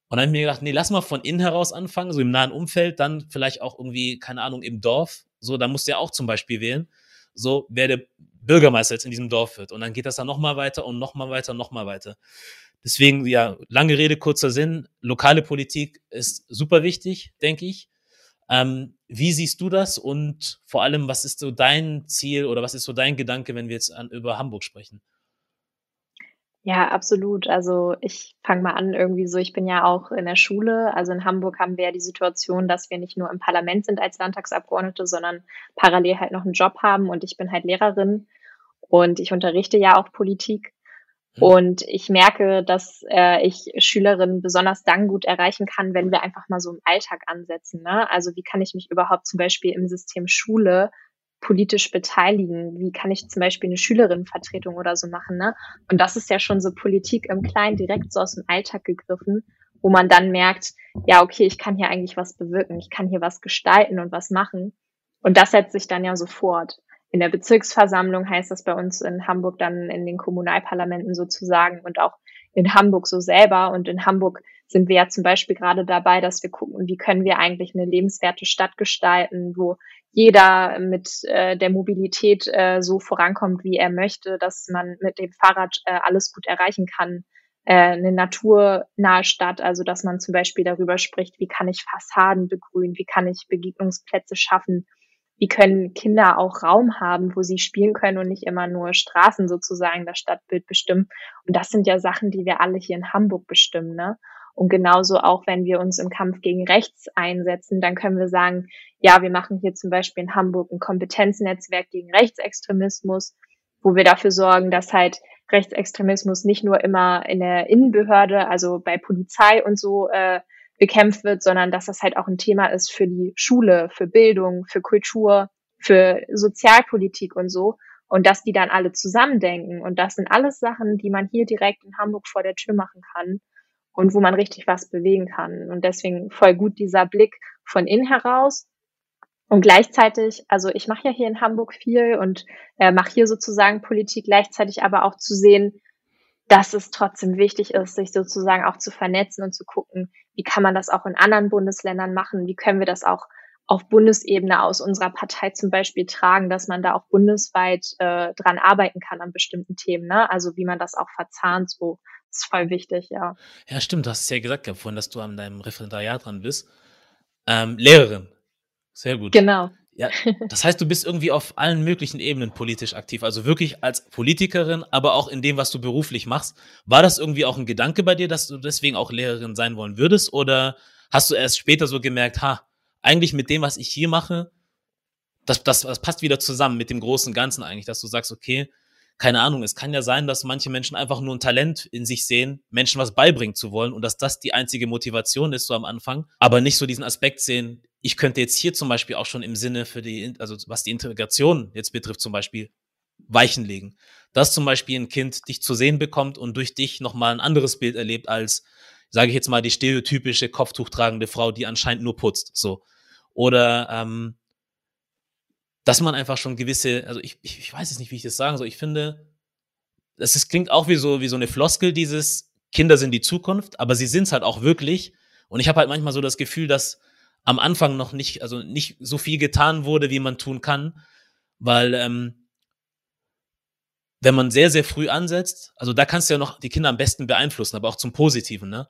Und dann habe ich mir gedacht, nee, lass mal von innen heraus anfangen, so im nahen Umfeld, dann vielleicht auch irgendwie, keine Ahnung, im Dorf. So, da musst du ja auch zum Beispiel wählen, so wer der Bürgermeister jetzt in diesem Dorf wird. Und dann geht das dann nochmal weiter und nochmal weiter und nochmal weiter. Deswegen, ja, lange Rede, kurzer Sinn. Lokale Politik ist super wichtig, denke ich. Ähm, wie siehst du das und vor allem, was ist so dein Ziel oder was ist so dein Gedanke, wenn wir jetzt an, über Hamburg sprechen? Ja, absolut. Also ich fange mal an irgendwie so, ich bin ja auch in der Schule. Also in Hamburg haben wir ja die Situation, dass wir nicht nur im Parlament sind als Landtagsabgeordnete, sondern parallel halt noch einen Job haben und ich bin halt Lehrerin und ich unterrichte ja auch Politik. Mhm. Und ich merke, dass äh, ich Schülerinnen besonders dann gut erreichen kann, wenn wir einfach mal so im Alltag ansetzen. Ne? Also wie kann ich mich überhaupt zum Beispiel im System Schule politisch beteiligen? Wie kann ich zum Beispiel eine Schülerinnenvertretung oder so machen? Ne? Und das ist ja schon so Politik im Kleinen direkt so aus dem Alltag gegriffen, wo man dann merkt, ja, okay, ich kann hier eigentlich was bewirken, ich kann hier was gestalten und was machen. Und das setzt sich dann ja sofort in der Bezirksversammlung heißt das bei uns in Hamburg dann in den Kommunalparlamenten sozusagen und auch in Hamburg so selber. Und in Hamburg sind wir ja zum Beispiel gerade dabei, dass wir gucken, wie können wir eigentlich eine lebenswerte Stadt gestalten, wo jeder mit äh, der Mobilität äh, so vorankommt, wie er möchte, dass man mit dem Fahrrad äh, alles gut erreichen kann. Äh, eine naturnahe Stadt, also dass man zum Beispiel darüber spricht, wie kann ich Fassaden begrünen, wie kann ich Begegnungsplätze schaffen, wie können Kinder auch Raum haben, wo sie spielen können und nicht immer nur Straßen sozusagen das Stadtbild bestimmen. Und das sind ja Sachen, die wir alle hier in Hamburg bestimmen. Ne? Und genauso auch, wenn wir uns im Kampf gegen Rechts einsetzen, dann können wir sagen, ja, wir machen hier zum Beispiel in Hamburg ein Kompetenznetzwerk gegen Rechtsextremismus, wo wir dafür sorgen, dass halt Rechtsextremismus nicht nur immer in der Innenbehörde, also bei Polizei und so äh, bekämpft wird, sondern dass das halt auch ein Thema ist für die Schule, für Bildung, für Kultur, für Sozialpolitik und so. Und dass die dann alle zusammendenken. Und das sind alles Sachen, die man hier direkt in Hamburg vor der Tür machen kann und wo man richtig was bewegen kann. Und deswegen voll gut dieser Blick von innen heraus. Und gleichzeitig, also ich mache ja hier in Hamburg viel und äh, mache hier sozusagen Politik, gleichzeitig aber auch zu sehen, dass es trotzdem wichtig ist, sich sozusagen auch zu vernetzen und zu gucken, wie kann man das auch in anderen Bundesländern machen, wie können wir das auch auf Bundesebene aus unserer Partei zum Beispiel tragen, dass man da auch bundesweit äh, dran arbeiten kann an bestimmten Themen, ne? Also wie man das auch verzahnt, so ist voll wichtig, ja. Ja, stimmt, du hast es ja gesagt ja, vorhin, dass du an deinem Referendariat dran bist. Ähm, Lehrerin. Sehr gut. Genau. Ja, das heißt, du bist irgendwie auf allen möglichen Ebenen politisch aktiv, also wirklich als Politikerin, aber auch in dem, was du beruflich machst. War das irgendwie auch ein Gedanke bei dir, dass du deswegen auch Lehrerin sein wollen würdest? Oder hast du erst später so gemerkt, ha, eigentlich mit dem, was ich hier mache, das, das, das passt wieder zusammen mit dem großen Ganzen eigentlich, dass du sagst, okay, keine Ahnung, es kann ja sein, dass manche Menschen einfach nur ein Talent in sich sehen, Menschen was beibringen zu wollen und dass das die einzige Motivation ist so am Anfang, aber nicht so diesen Aspekt sehen, ich könnte jetzt hier zum Beispiel auch schon im Sinne für die, also was die Integration jetzt betrifft zum Beispiel, Weichen legen. Dass zum Beispiel ein Kind dich zu sehen bekommt und durch dich nochmal ein anderes Bild erlebt als, sage ich jetzt mal, die stereotypische Kopftuchtragende Frau, die anscheinend nur putzt, so. Oder ähm, dass man einfach schon gewisse, also ich, ich, ich weiß jetzt nicht, wie ich das sagen soll. Ich finde, es ist, klingt auch wie so, wie so eine Floskel, dieses Kinder sind die Zukunft, aber sie sind es halt auch wirklich. Und ich habe halt manchmal so das Gefühl, dass am Anfang noch nicht, also nicht so viel getan wurde, wie man tun kann, weil ähm, wenn man sehr, sehr früh ansetzt, also da kannst du ja noch die Kinder am besten beeinflussen, aber auch zum Positiven, ne?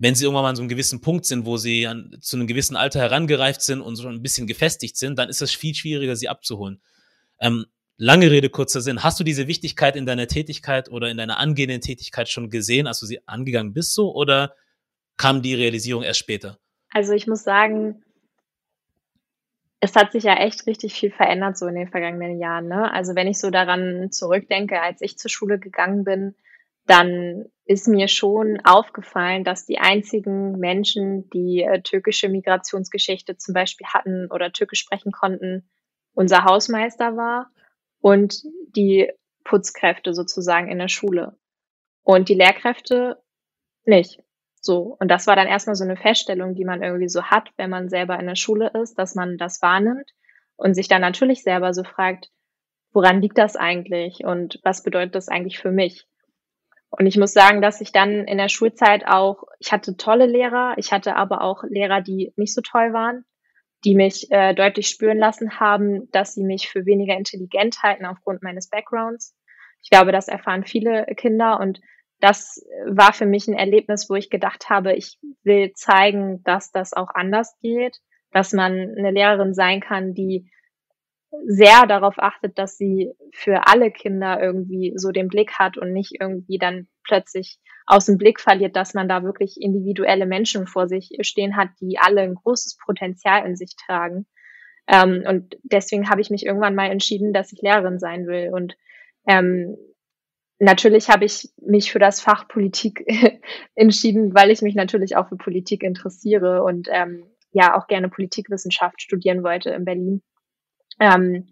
Wenn sie irgendwann mal an so einem gewissen Punkt sind, wo sie an, zu einem gewissen Alter herangereift sind und so ein bisschen gefestigt sind, dann ist es viel schwieriger, sie abzuholen. Ähm, lange Rede, kurzer Sinn. Hast du diese Wichtigkeit in deiner Tätigkeit oder in deiner angehenden Tätigkeit schon gesehen, als du sie angegangen bist so, oder kam die Realisierung erst später? Also ich muss sagen, es hat sich ja echt richtig viel verändert so in den vergangenen Jahren. Ne? Also wenn ich so daran zurückdenke, als ich zur Schule gegangen bin, dann ist mir schon aufgefallen, dass die einzigen Menschen, die äh, türkische Migrationsgeschichte zum Beispiel hatten oder türkisch sprechen konnten, unser Hausmeister war und die Putzkräfte sozusagen in der Schule. Und die Lehrkräfte nicht. So. Und das war dann erstmal so eine Feststellung, die man irgendwie so hat, wenn man selber in der Schule ist, dass man das wahrnimmt und sich dann natürlich selber so fragt, woran liegt das eigentlich und was bedeutet das eigentlich für mich? Und ich muss sagen, dass ich dann in der Schulzeit auch, ich hatte tolle Lehrer, ich hatte aber auch Lehrer, die nicht so toll waren, die mich äh, deutlich spüren lassen haben, dass sie mich für weniger intelligent halten aufgrund meines Backgrounds. Ich glaube, das erfahren viele Kinder und das war für mich ein Erlebnis, wo ich gedacht habe, ich will zeigen, dass das auch anders geht, dass man eine Lehrerin sein kann, die sehr darauf achtet, dass sie für alle Kinder irgendwie so den Blick hat und nicht irgendwie dann plötzlich aus dem Blick verliert, dass man da wirklich individuelle Menschen vor sich stehen hat, die alle ein großes Potenzial in sich tragen. Ähm, und deswegen habe ich mich irgendwann mal entschieden, dass ich Lehrerin sein will. Und ähm, natürlich habe ich mich für das Fach Politik entschieden, weil ich mich natürlich auch für Politik interessiere und ähm, ja auch gerne Politikwissenschaft studieren wollte in Berlin. Ähm,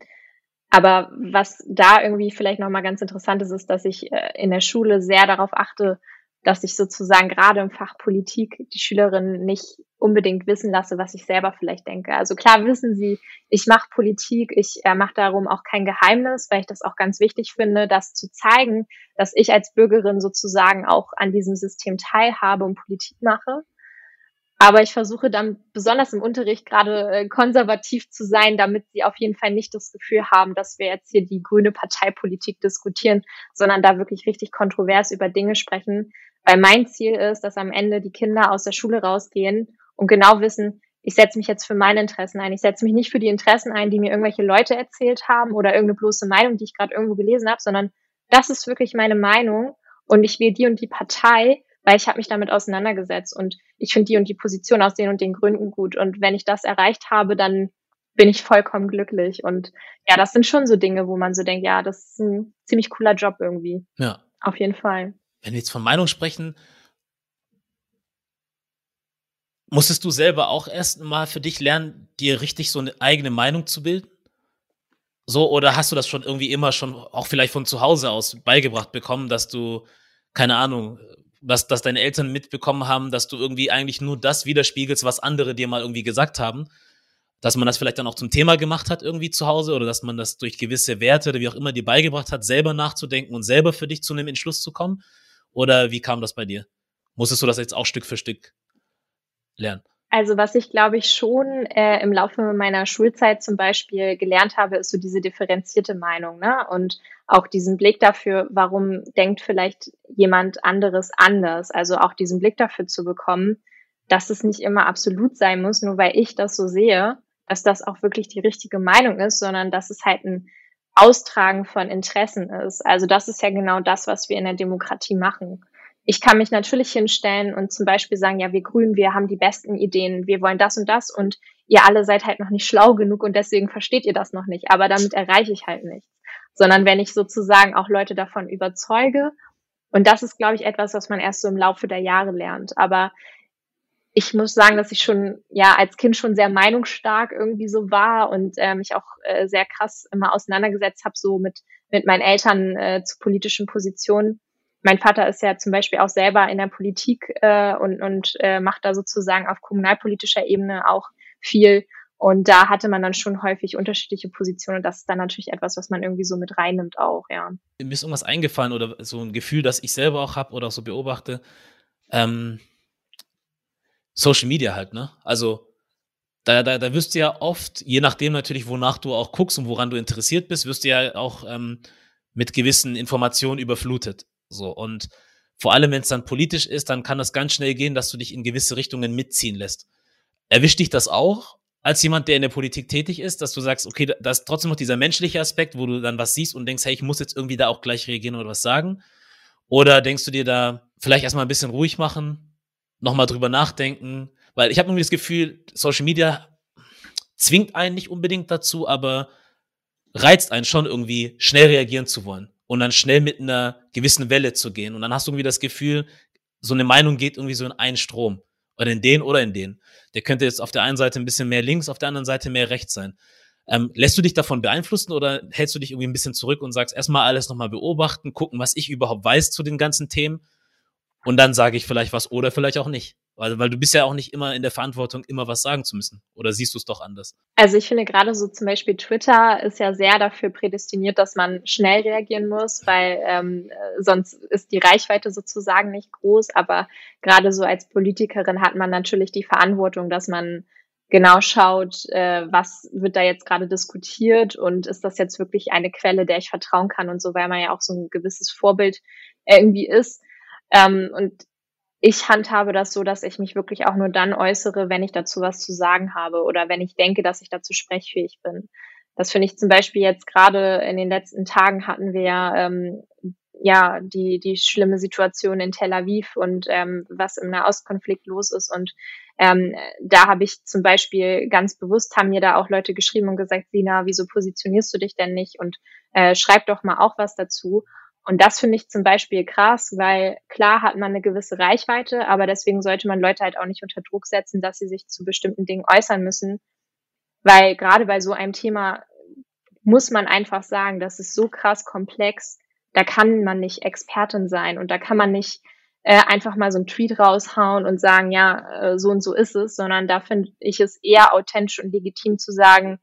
aber was da irgendwie vielleicht nochmal ganz interessant ist, ist, dass ich äh, in der Schule sehr darauf achte, dass ich sozusagen gerade im Fach Politik die Schülerinnen nicht unbedingt wissen lasse, was ich selber vielleicht denke. Also klar wissen sie, ich mache Politik, ich äh, mache darum auch kein Geheimnis, weil ich das auch ganz wichtig finde, das zu zeigen, dass ich als Bürgerin sozusagen auch an diesem System teilhabe und Politik mache. Aber ich versuche dann besonders im Unterricht gerade äh, konservativ zu sein, damit sie auf jeden Fall nicht das Gefühl haben, dass wir jetzt hier die grüne Parteipolitik diskutieren, sondern da wirklich richtig kontrovers über Dinge sprechen. Weil mein Ziel ist, dass am Ende die Kinder aus der Schule rausgehen und genau wissen, ich setze mich jetzt für meine Interessen ein. Ich setze mich nicht für die Interessen ein, die mir irgendwelche Leute erzählt haben oder irgendeine bloße Meinung, die ich gerade irgendwo gelesen habe, sondern das ist wirklich meine Meinung und ich wähle die und die Partei, weil ich habe mich damit auseinandergesetzt und ich finde die und die Position aus den und den Gründen gut. Und wenn ich das erreicht habe, dann bin ich vollkommen glücklich. Und ja, das sind schon so Dinge, wo man so denkt, ja, das ist ein ziemlich cooler Job irgendwie. Ja. Auf jeden Fall. Wenn wir jetzt von Meinung sprechen, musstest du selber auch erst mal für dich lernen, dir richtig so eine eigene Meinung zu bilden? So, oder hast du das schon irgendwie immer schon auch vielleicht von zu Hause aus beigebracht bekommen, dass du, keine Ahnung, was, dass deine Eltern mitbekommen haben, dass du irgendwie eigentlich nur das widerspiegelst, was andere dir mal irgendwie gesagt haben. Dass man das vielleicht dann auch zum Thema gemacht hat irgendwie zu Hause oder dass man das durch gewisse Werte oder wie auch immer dir beigebracht hat, selber nachzudenken und selber für dich zu einem Entschluss zu kommen? Oder wie kam das bei dir? Musstest du das jetzt auch Stück für Stück lernen? Also was ich glaube ich schon äh, im Laufe meiner Schulzeit zum Beispiel gelernt habe, ist so diese differenzierte Meinung, ne? Und auch diesen Blick dafür, warum denkt vielleicht jemand anderes anders. Also auch diesen Blick dafür zu bekommen, dass es nicht immer absolut sein muss, nur weil ich das so sehe, dass das auch wirklich die richtige Meinung ist, sondern dass es halt ein Austragen von Interessen ist. Also das ist ja genau das, was wir in der Demokratie machen ich kann mich natürlich hinstellen und zum Beispiel sagen, ja, wir Grünen, wir haben die besten Ideen, wir wollen das und das und ihr alle seid halt noch nicht schlau genug und deswegen versteht ihr das noch nicht. Aber damit erreiche ich halt nichts. Sondern wenn ich sozusagen auch Leute davon überzeuge, und das ist, glaube ich, etwas, was man erst so im Laufe der Jahre lernt. Aber ich muss sagen, dass ich schon, ja, als Kind schon sehr meinungsstark irgendwie so war und äh, mich auch äh, sehr krass immer auseinandergesetzt habe, so mit, mit meinen Eltern äh, zu politischen Positionen mein Vater ist ja zum Beispiel auch selber in der Politik äh, und, und äh, macht da sozusagen auf kommunalpolitischer Ebene auch viel. Und da hatte man dann schon häufig unterschiedliche Positionen. Und das ist dann natürlich etwas, was man irgendwie so mit reinnimmt auch, ja. Mir ist irgendwas eingefallen oder so ein Gefühl, das ich selber auch habe oder so beobachte. Ähm, Social Media halt, ne? Also da, da, da wirst du ja oft, je nachdem natürlich, wonach du auch guckst und woran du interessiert bist, wirst du ja auch ähm, mit gewissen Informationen überflutet. So, und vor allem, wenn es dann politisch ist, dann kann das ganz schnell gehen, dass du dich in gewisse Richtungen mitziehen lässt. Erwischt dich das auch? als jemand, der in der Politik tätig ist, dass du sagst, okay, da ist trotzdem noch dieser menschliche Aspekt, wo du dann was siehst und denkst, hey, ich muss jetzt irgendwie da auch gleich reagieren oder was sagen? Oder denkst du dir da vielleicht erstmal ein bisschen ruhig machen, nochmal drüber nachdenken? Weil ich habe irgendwie das Gefühl, Social Media zwingt einen nicht unbedingt dazu, aber reizt einen schon irgendwie schnell reagieren zu wollen und dann schnell mit einer gewissen Welle zu gehen. Und dann hast du irgendwie das Gefühl, so eine Meinung geht irgendwie so in einen Strom. Oder in den oder in den. Der könnte jetzt auf der einen Seite ein bisschen mehr links, auf der anderen Seite mehr rechts sein. Ähm, lässt du dich davon beeinflussen oder hältst du dich irgendwie ein bisschen zurück und sagst erstmal alles nochmal beobachten, gucken, was ich überhaupt weiß zu den ganzen Themen und dann sage ich vielleicht was oder vielleicht auch nicht. Weil, weil du bist ja auch nicht immer in der Verantwortung, immer was sagen zu müssen. Oder siehst du es doch anders? Also ich finde gerade so zum Beispiel Twitter ist ja sehr dafür prädestiniert, dass man schnell reagieren muss, weil ähm, sonst ist die Reichweite sozusagen nicht groß. Aber gerade so als Politikerin hat man natürlich die Verantwortung, dass man genau schaut, äh, was wird da jetzt gerade diskutiert und ist das jetzt wirklich eine Quelle, der ich vertrauen kann und so, weil man ja auch so ein gewisses Vorbild irgendwie ist. Ähm, und ich handhabe das so, dass ich mich wirklich auch nur dann äußere, wenn ich dazu was zu sagen habe oder wenn ich denke, dass ich dazu sprechfähig bin. Das finde ich zum Beispiel jetzt gerade in den letzten Tagen hatten wir ähm, ja die die schlimme Situation in Tel Aviv und ähm, was im Nahostkonflikt los ist und ähm, da habe ich zum Beispiel ganz bewusst haben mir da auch Leute geschrieben und gesagt, Sina, wieso positionierst du dich denn nicht und äh, schreib doch mal auch was dazu. Und das finde ich zum Beispiel krass, weil klar hat man eine gewisse Reichweite, aber deswegen sollte man Leute halt auch nicht unter Druck setzen, dass sie sich zu bestimmten Dingen äußern müssen. Weil gerade bei so einem Thema muss man einfach sagen, das ist so krass komplex, da kann man nicht Expertin sein und da kann man nicht äh, einfach mal so einen Tweet raushauen und sagen, ja, äh, so und so ist es, sondern da finde ich es eher authentisch und legitim zu sagen,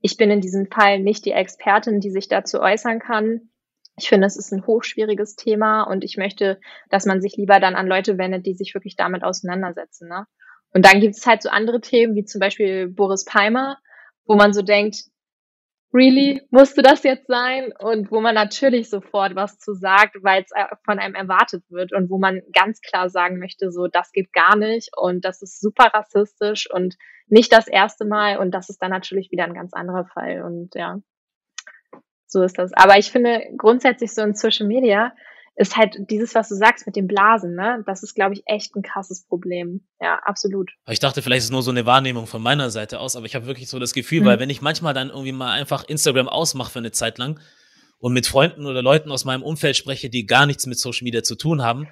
ich bin in diesem Fall nicht die Expertin, die sich dazu äußern kann ich finde, es ist ein hochschwieriges Thema und ich möchte, dass man sich lieber dann an Leute wendet, die sich wirklich damit auseinandersetzen. Ne? Und dann gibt es halt so andere Themen, wie zum Beispiel Boris Palmer, wo man so denkt, really, musste das jetzt sein? Und wo man natürlich sofort was zu sagt, weil es äh, von einem erwartet wird und wo man ganz klar sagen möchte, so, das geht gar nicht und das ist super rassistisch und nicht das erste Mal und das ist dann natürlich wieder ein ganz anderer Fall und ja. So ist das. Aber ich finde grundsätzlich so in Social Media ist halt dieses, was du sagst mit dem Blasen, ne? Das ist, glaube ich, echt ein krasses Problem. Ja, absolut. Ich dachte, vielleicht ist es nur so eine Wahrnehmung von meiner Seite aus, aber ich habe wirklich so das Gefühl, mhm. weil wenn ich manchmal dann irgendwie mal einfach Instagram ausmache für eine Zeit lang und mit Freunden oder Leuten aus meinem Umfeld spreche, die gar nichts mit Social Media zu tun haben,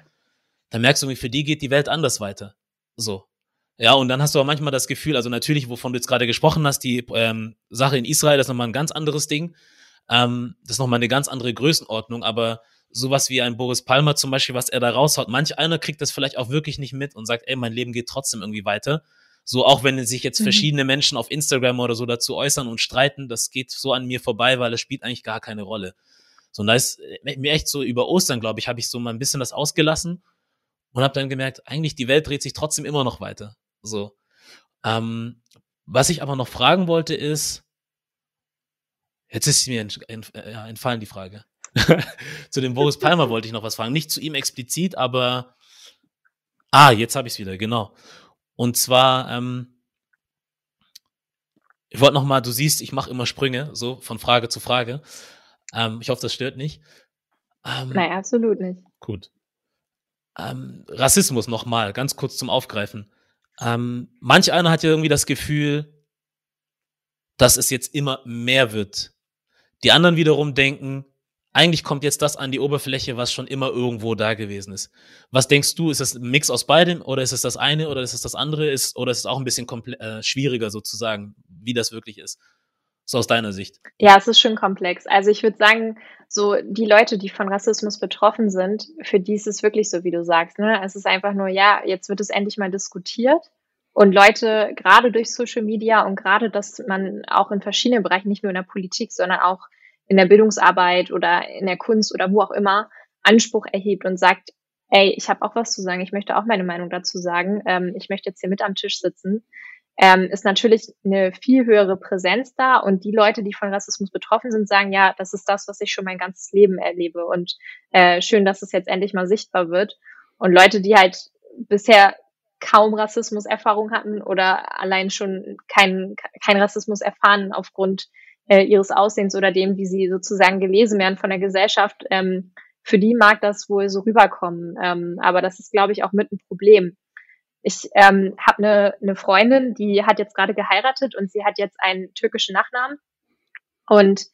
dann merkst du, wie für die geht die Welt anders weiter. So. Ja, und dann hast du auch manchmal das Gefühl, also natürlich, wovon du jetzt gerade gesprochen hast, die ähm, Sache in Israel, das ist nochmal ein ganz anderes Ding. Ähm, das ist nochmal eine ganz andere Größenordnung, aber sowas wie ein Boris Palmer zum Beispiel, was er da raushaut, manch einer kriegt das vielleicht auch wirklich nicht mit und sagt, ey, mein Leben geht trotzdem irgendwie weiter. So, auch wenn sich jetzt mhm. verschiedene Menschen auf Instagram oder so dazu äußern und streiten, das geht so an mir vorbei, weil es spielt eigentlich gar keine Rolle. So, und da ist äh, mir echt so über Ostern, glaube ich, habe ich so mal ein bisschen das ausgelassen und habe dann gemerkt, eigentlich die Welt dreht sich trotzdem immer noch weiter. So. Ähm, was ich aber noch fragen wollte ist, Jetzt ist mir äh, entfallen die Frage. zu dem Boris Palmer wollte ich noch was fragen. Nicht zu ihm explizit, aber ah, jetzt habe ich es wieder, genau. Und zwar, ähm, ich wollte noch mal, du siehst, ich mache immer Sprünge, so von Frage zu Frage. Ähm, ich hoffe, das stört nicht. Ähm, Nein, absolut nicht. Gut. Ähm, Rassismus noch mal, ganz kurz zum Aufgreifen. Ähm, manch einer hat ja irgendwie das Gefühl, dass es jetzt immer mehr wird die anderen wiederum denken, eigentlich kommt jetzt das an die Oberfläche, was schon immer irgendwo da gewesen ist. Was denkst du, ist das ein Mix aus beidem oder ist es das eine oder ist es das andere ist oder ist es auch ein bisschen äh, schwieriger sozusagen, wie das wirklich ist? So aus deiner Sicht. Ja, es ist schon komplex. Also ich würde sagen, so die Leute, die von Rassismus betroffen sind, für die ist es wirklich so, wie du sagst. Ne? Es ist einfach nur, ja, jetzt wird es endlich mal diskutiert und Leute, gerade durch Social Media und gerade, dass man auch in verschiedenen Bereichen, nicht nur in der Politik, sondern auch in der Bildungsarbeit oder in der Kunst oder wo auch immer, Anspruch erhebt und sagt, ey, ich habe auch was zu sagen, ich möchte auch meine Meinung dazu sagen, ähm, ich möchte jetzt hier mit am Tisch sitzen, ähm, ist natürlich eine viel höhere Präsenz da und die Leute, die von Rassismus betroffen sind, sagen, ja, das ist das, was ich schon mein ganzes Leben erlebe und äh, schön, dass es jetzt endlich mal sichtbar wird. Und Leute, die halt bisher kaum Rassismuserfahrung hatten oder allein schon keinen kein Rassismus erfahren aufgrund äh, ihres Aussehens oder dem, wie sie sozusagen gelesen werden von der Gesellschaft. Ähm, für die mag das wohl so rüberkommen. Ähm, aber das ist, glaube ich, auch mit ein Problem. Ich ähm, habe eine ne Freundin, die hat jetzt gerade geheiratet und sie hat jetzt einen türkischen Nachnamen. Und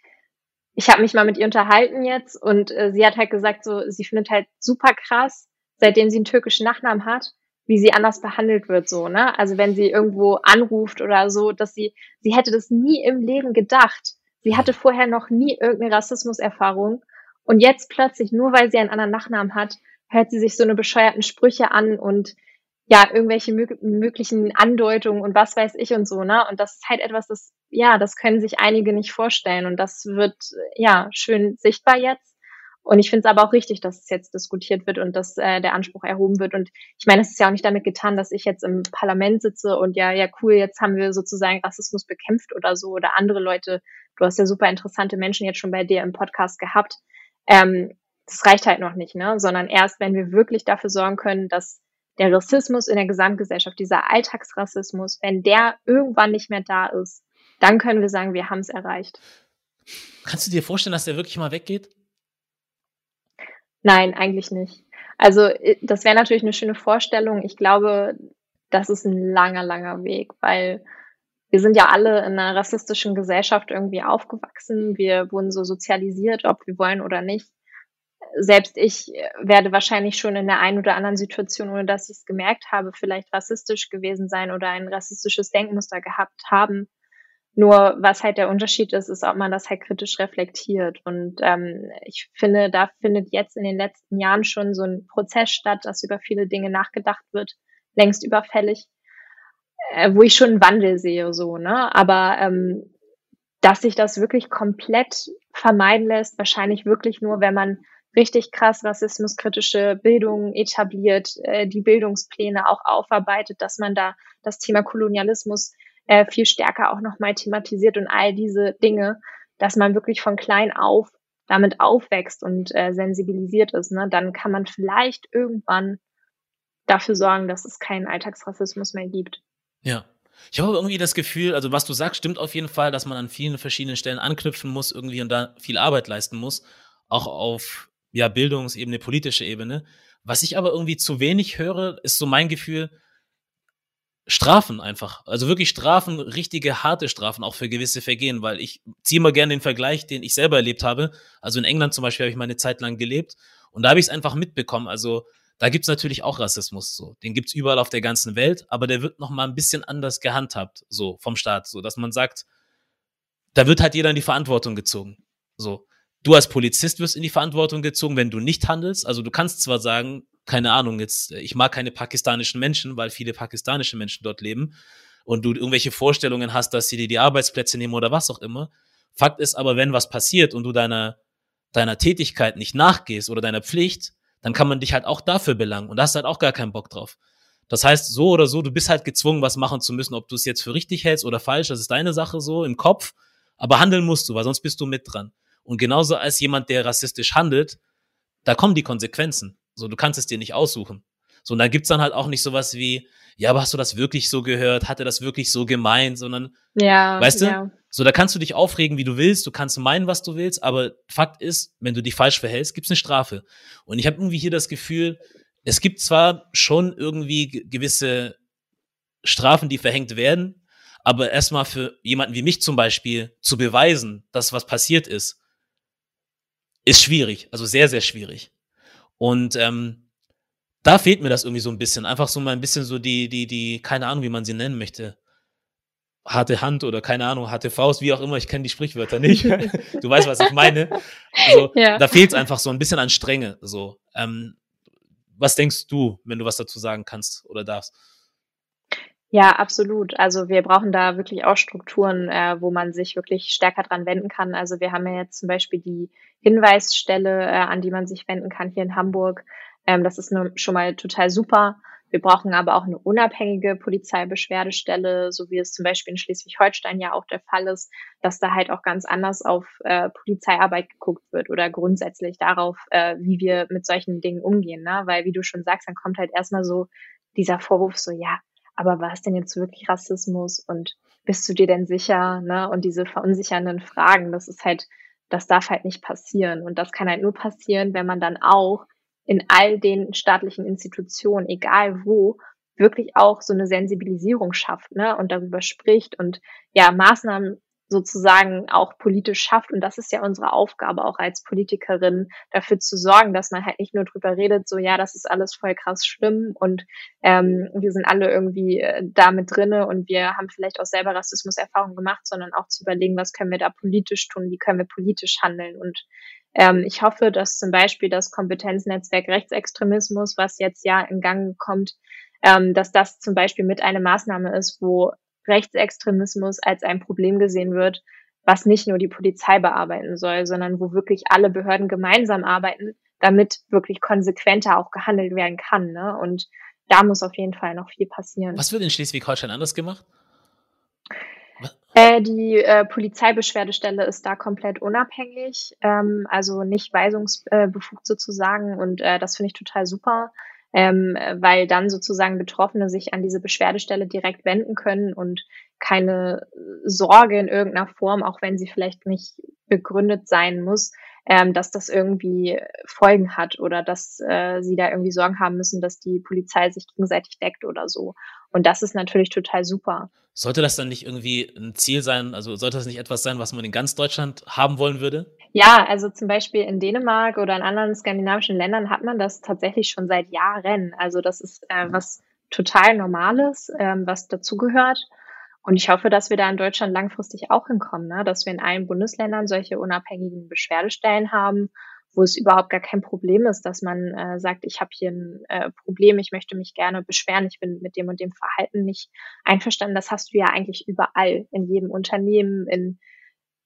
ich habe mich mal mit ihr unterhalten jetzt und äh, sie hat halt gesagt, so sie findet halt super krass, seitdem sie einen türkischen Nachnamen hat, wie sie anders behandelt wird, so, ne? Also wenn sie irgendwo anruft oder so, dass sie, sie hätte das nie im Leben gedacht. Sie hatte vorher noch nie irgendeine Rassismuserfahrung und jetzt plötzlich, nur weil sie einen anderen Nachnamen hat, hört sie sich so eine bescheuerten Sprüche an und ja, irgendwelche möglichen Andeutungen und was weiß ich und so, ne? Und das ist halt etwas, das, ja, das können sich einige nicht vorstellen und das wird, ja, schön sichtbar jetzt. Und ich finde es aber auch richtig, dass es jetzt diskutiert wird und dass äh, der Anspruch erhoben wird. Und ich meine, es ist ja auch nicht damit getan, dass ich jetzt im Parlament sitze und ja, ja, cool, jetzt haben wir sozusagen Rassismus bekämpft oder so oder andere Leute. Du hast ja super interessante Menschen jetzt schon bei dir im Podcast gehabt. Ähm, das reicht halt noch nicht, ne? Sondern erst, wenn wir wirklich dafür sorgen können, dass der Rassismus in der Gesamtgesellschaft, dieser Alltagsrassismus, wenn der irgendwann nicht mehr da ist, dann können wir sagen, wir haben es erreicht. Kannst du dir vorstellen, dass der wirklich mal weggeht? Nein, eigentlich nicht. Also äh, das wäre natürlich eine schöne Vorstellung. Ich glaube, das ist ein langer, langer Weg, weil wir sind ja alle in einer rassistischen Gesellschaft irgendwie aufgewachsen. Wir wurden so sozialisiert, ob wir wollen oder nicht. Selbst ich werde wahrscheinlich schon in der einen oder anderen Situation, ohne dass ich es gemerkt habe, vielleicht rassistisch gewesen sein oder ein rassistisches Denkmuster gehabt haben. Nur was halt der Unterschied ist, ist, ob man das halt kritisch reflektiert. Und ähm, ich finde, da findet jetzt in den letzten Jahren schon so ein Prozess statt, dass über viele Dinge nachgedacht wird, längst überfällig, äh, wo ich schon einen Wandel sehe, so, ne? Aber ähm, dass sich das wirklich komplett vermeiden lässt, wahrscheinlich wirklich nur, wenn man richtig krass rassismuskritische Bildung etabliert, äh, die Bildungspläne auch aufarbeitet, dass man da das Thema Kolonialismus äh, viel stärker auch nochmal thematisiert und all diese Dinge, dass man wirklich von klein auf damit aufwächst und äh, sensibilisiert ist, ne, dann kann man vielleicht irgendwann dafür sorgen, dass es keinen Alltagsrassismus mehr gibt. Ja. Ich habe irgendwie das Gefühl, also was du sagst, stimmt auf jeden Fall, dass man an vielen verschiedenen Stellen anknüpfen muss irgendwie und da viel Arbeit leisten muss, auch auf ja Bildungsebene, politische Ebene. Was ich aber irgendwie zu wenig höre, ist so mein Gefühl, Strafen einfach. Also wirklich Strafen, richtige harte Strafen, auch für gewisse Vergehen, weil ich ziehe mal gerne den Vergleich, den ich selber erlebt habe. Also in England zum Beispiel habe ich meine Zeit lang gelebt und da habe ich es einfach mitbekommen. Also da gibt's natürlich auch Rassismus, so. Den gibt's überall auf der ganzen Welt, aber der wird noch mal ein bisschen anders gehandhabt, so vom Staat, so dass man sagt, da wird halt jeder in die Verantwortung gezogen, so. Du als Polizist wirst in die Verantwortung gezogen, wenn du nicht handelst. Also du kannst zwar sagen, keine Ahnung, jetzt, ich mag keine pakistanischen Menschen, weil viele pakistanische Menschen dort leben und du irgendwelche Vorstellungen hast, dass sie dir die Arbeitsplätze nehmen oder was auch immer. Fakt ist aber, wenn was passiert und du deiner, deiner Tätigkeit nicht nachgehst oder deiner Pflicht, dann kann man dich halt auch dafür belangen und da hast halt auch gar keinen Bock drauf. Das heißt, so oder so, du bist halt gezwungen, was machen zu müssen, ob du es jetzt für richtig hältst oder falsch, das ist deine Sache so im Kopf, aber handeln musst du, weil sonst bist du mit dran. Und genauso als jemand, der rassistisch handelt, da kommen die Konsequenzen. So, du kannst es dir nicht aussuchen. So, und da gibt's dann halt auch nicht sowas wie, ja, aber hast du das wirklich so gehört? Hat er das wirklich so gemeint? Sondern, ja, weißt du, ja. so, da kannst du dich aufregen, wie du willst, du kannst meinen, was du willst, aber Fakt ist, wenn du dich falsch verhältst, gibt's eine Strafe. Und ich habe irgendwie hier das Gefühl, es gibt zwar schon irgendwie gewisse Strafen, die verhängt werden, aber erstmal für jemanden wie mich zum Beispiel zu beweisen, dass was passiert ist, ist schwierig, also sehr, sehr schwierig. Und ähm, da fehlt mir das irgendwie so ein bisschen. Einfach so mal ein bisschen so die, die, die, keine Ahnung, wie man sie nennen möchte. Harte Hand oder keine Ahnung, harte Faust, wie auch immer, ich kenne die Sprichwörter nicht. du weißt, was ich meine. Also, ja. Da fehlt es einfach so ein bisschen an Strenge. So. Ähm, was denkst du, wenn du was dazu sagen kannst oder darfst? Ja, absolut. Also wir brauchen da wirklich auch Strukturen, äh, wo man sich wirklich stärker dran wenden kann. Also wir haben ja jetzt zum Beispiel die Hinweisstelle, äh, an die man sich wenden kann hier in Hamburg. Ähm, das ist ne, schon mal total super. Wir brauchen aber auch eine unabhängige Polizeibeschwerdestelle, so wie es zum Beispiel in Schleswig-Holstein ja auch der Fall ist, dass da halt auch ganz anders auf äh, Polizeiarbeit geguckt wird oder grundsätzlich darauf, äh, wie wir mit solchen Dingen umgehen. Ne? Weil, wie du schon sagst, dann kommt halt erstmal so dieser Vorwurf so, ja, aber war es denn jetzt wirklich Rassismus und bist du dir denn sicher, ne? Und diese verunsichernden Fragen, das ist halt, das darf halt nicht passieren. Und das kann halt nur passieren, wenn man dann auch in all den staatlichen Institutionen, egal wo, wirklich auch so eine Sensibilisierung schafft, ne? Und darüber spricht und ja, Maßnahmen sozusagen auch politisch schafft. Und das ist ja unsere Aufgabe auch als Politikerin, dafür zu sorgen, dass man halt nicht nur drüber redet, so ja, das ist alles voll krass schlimm und ähm, wir sind alle irgendwie äh, da mit drinne und wir haben vielleicht auch selber Rassismuserfahrungen gemacht, sondern auch zu überlegen, was können wir da politisch tun, wie können wir politisch handeln. Und ähm, ich hoffe, dass zum Beispiel das Kompetenznetzwerk Rechtsextremismus, was jetzt ja in Gang kommt, ähm, dass das zum Beispiel mit eine Maßnahme ist, wo Rechtsextremismus als ein Problem gesehen wird, was nicht nur die Polizei bearbeiten soll, sondern wo wirklich alle Behörden gemeinsam arbeiten, damit wirklich konsequenter auch gehandelt werden kann. Ne? Und da muss auf jeden Fall noch viel passieren. Was wird in Schleswig-Holstein anders gemacht? Äh, die äh, Polizeibeschwerdestelle ist da komplett unabhängig, ähm, also nicht weisungsbefugt sozusagen und äh, das finde ich total super ähm, weil dann sozusagen Betroffene sich an diese Beschwerdestelle direkt wenden können und keine Sorge in irgendeiner Form, auch wenn sie vielleicht nicht begründet sein muss, ähm, dass das irgendwie Folgen hat oder dass äh, sie da irgendwie Sorgen haben müssen, dass die Polizei sich gegenseitig deckt oder so. Und das ist natürlich total super. Sollte das dann nicht irgendwie ein Ziel sein? Also sollte das nicht etwas sein, was man in ganz Deutschland haben wollen würde? Ja, also zum Beispiel in Dänemark oder in anderen skandinavischen Ländern hat man das tatsächlich schon seit Jahren. Also das ist äh, was total Normales, ähm, was dazugehört. Und ich hoffe, dass wir da in Deutschland langfristig auch hinkommen, ne? dass wir in allen Bundesländern solche unabhängigen Beschwerdestellen haben, wo es überhaupt gar kein Problem ist, dass man äh, sagt, ich habe hier ein äh, Problem, ich möchte mich gerne beschweren, ich bin mit dem und dem Verhalten nicht einverstanden. Das hast du ja eigentlich überall, in jedem Unternehmen, in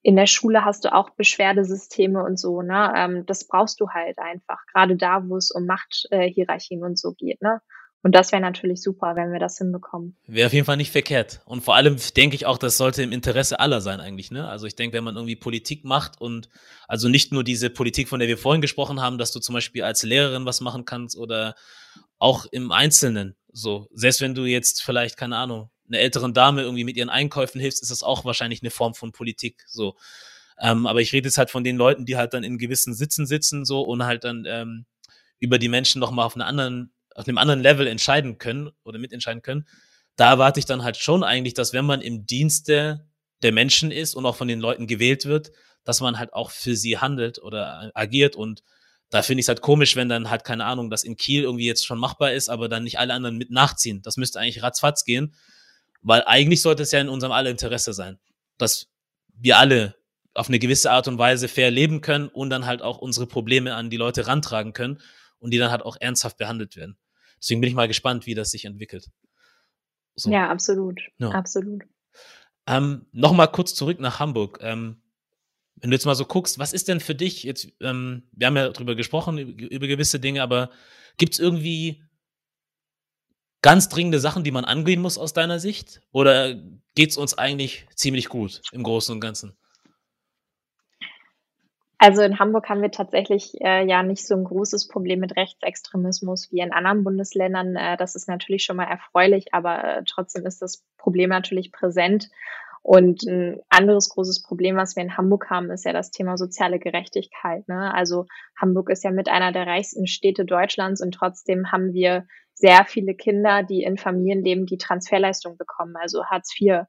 in der Schule hast du auch Beschwerdesysteme und so, ne? Ähm, das brauchst du halt einfach, gerade da, wo es um Machthierarchien äh, und so geht, ne? Und das wäre natürlich super, wenn wir das hinbekommen. Wäre auf jeden Fall nicht verkehrt. Und vor allem denke ich auch, das sollte im Interesse aller sein eigentlich. Ne? Also ich denke, wenn man irgendwie Politik macht und also nicht nur diese Politik, von der wir vorhin gesprochen haben, dass du zum Beispiel als Lehrerin was machen kannst oder auch im Einzelnen. So, selbst wenn du jetzt vielleicht, keine Ahnung, einer älteren Dame irgendwie mit ihren Einkäufen hilfst, ist das auch wahrscheinlich eine Form von Politik. So. Ähm, aber ich rede jetzt halt von den Leuten, die halt dann in gewissen Sitzen sitzen so und halt dann ähm, über die Menschen nochmal auf einer anderen auf einem anderen Level entscheiden können oder mitentscheiden können, da erwarte ich dann halt schon eigentlich, dass wenn man im Dienste der Menschen ist und auch von den Leuten gewählt wird, dass man halt auch für sie handelt oder agiert und da finde ich es halt komisch, wenn dann halt, keine Ahnung, das in Kiel irgendwie jetzt schon machbar ist, aber dann nicht alle anderen mit nachziehen. Das müsste eigentlich ratzfatz gehen, weil eigentlich sollte es ja in unserem alle Interesse sein, dass wir alle auf eine gewisse Art und Weise fair leben können und dann halt auch unsere Probleme an die Leute rantragen können und die dann halt auch ernsthaft behandelt werden. Deswegen bin ich mal gespannt, wie das sich entwickelt. So. Ja, absolut. Ja. Absolut. Ähm, Nochmal kurz zurück nach Hamburg. Ähm, wenn du jetzt mal so guckst, was ist denn für dich jetzt, ähm, wir haben ja darüber gesprochen, über, über gewisse Dinge, aber gibt es irgendwie ganz dringende Sachen, die man angehen muss aus deiner Sicht? Oder geht es uns eigentlich ziemlich gut im Großen und Ganzen? Also in Hamburg haben wir tatsächlich äh, ja nicht so ein großes Problem mit Rechtsextremismus wie in anderen Bundesländern. Äh, das ist natürlich schon mal erfreulich, aber äh, trotzdem ist das Problem natürlich präsent. Und ein anderes großes Problem, was wir in Hamburg haben, ist ja das Thema soziale Gerechtigkeit. Ne? Also Hamburg ist ja mit einer der reichsten Städte Deutschlands und trotzdem haben wir sehr viele Kinder, die in Familien leben, die Transferleistung bekommen, also Hartz IV.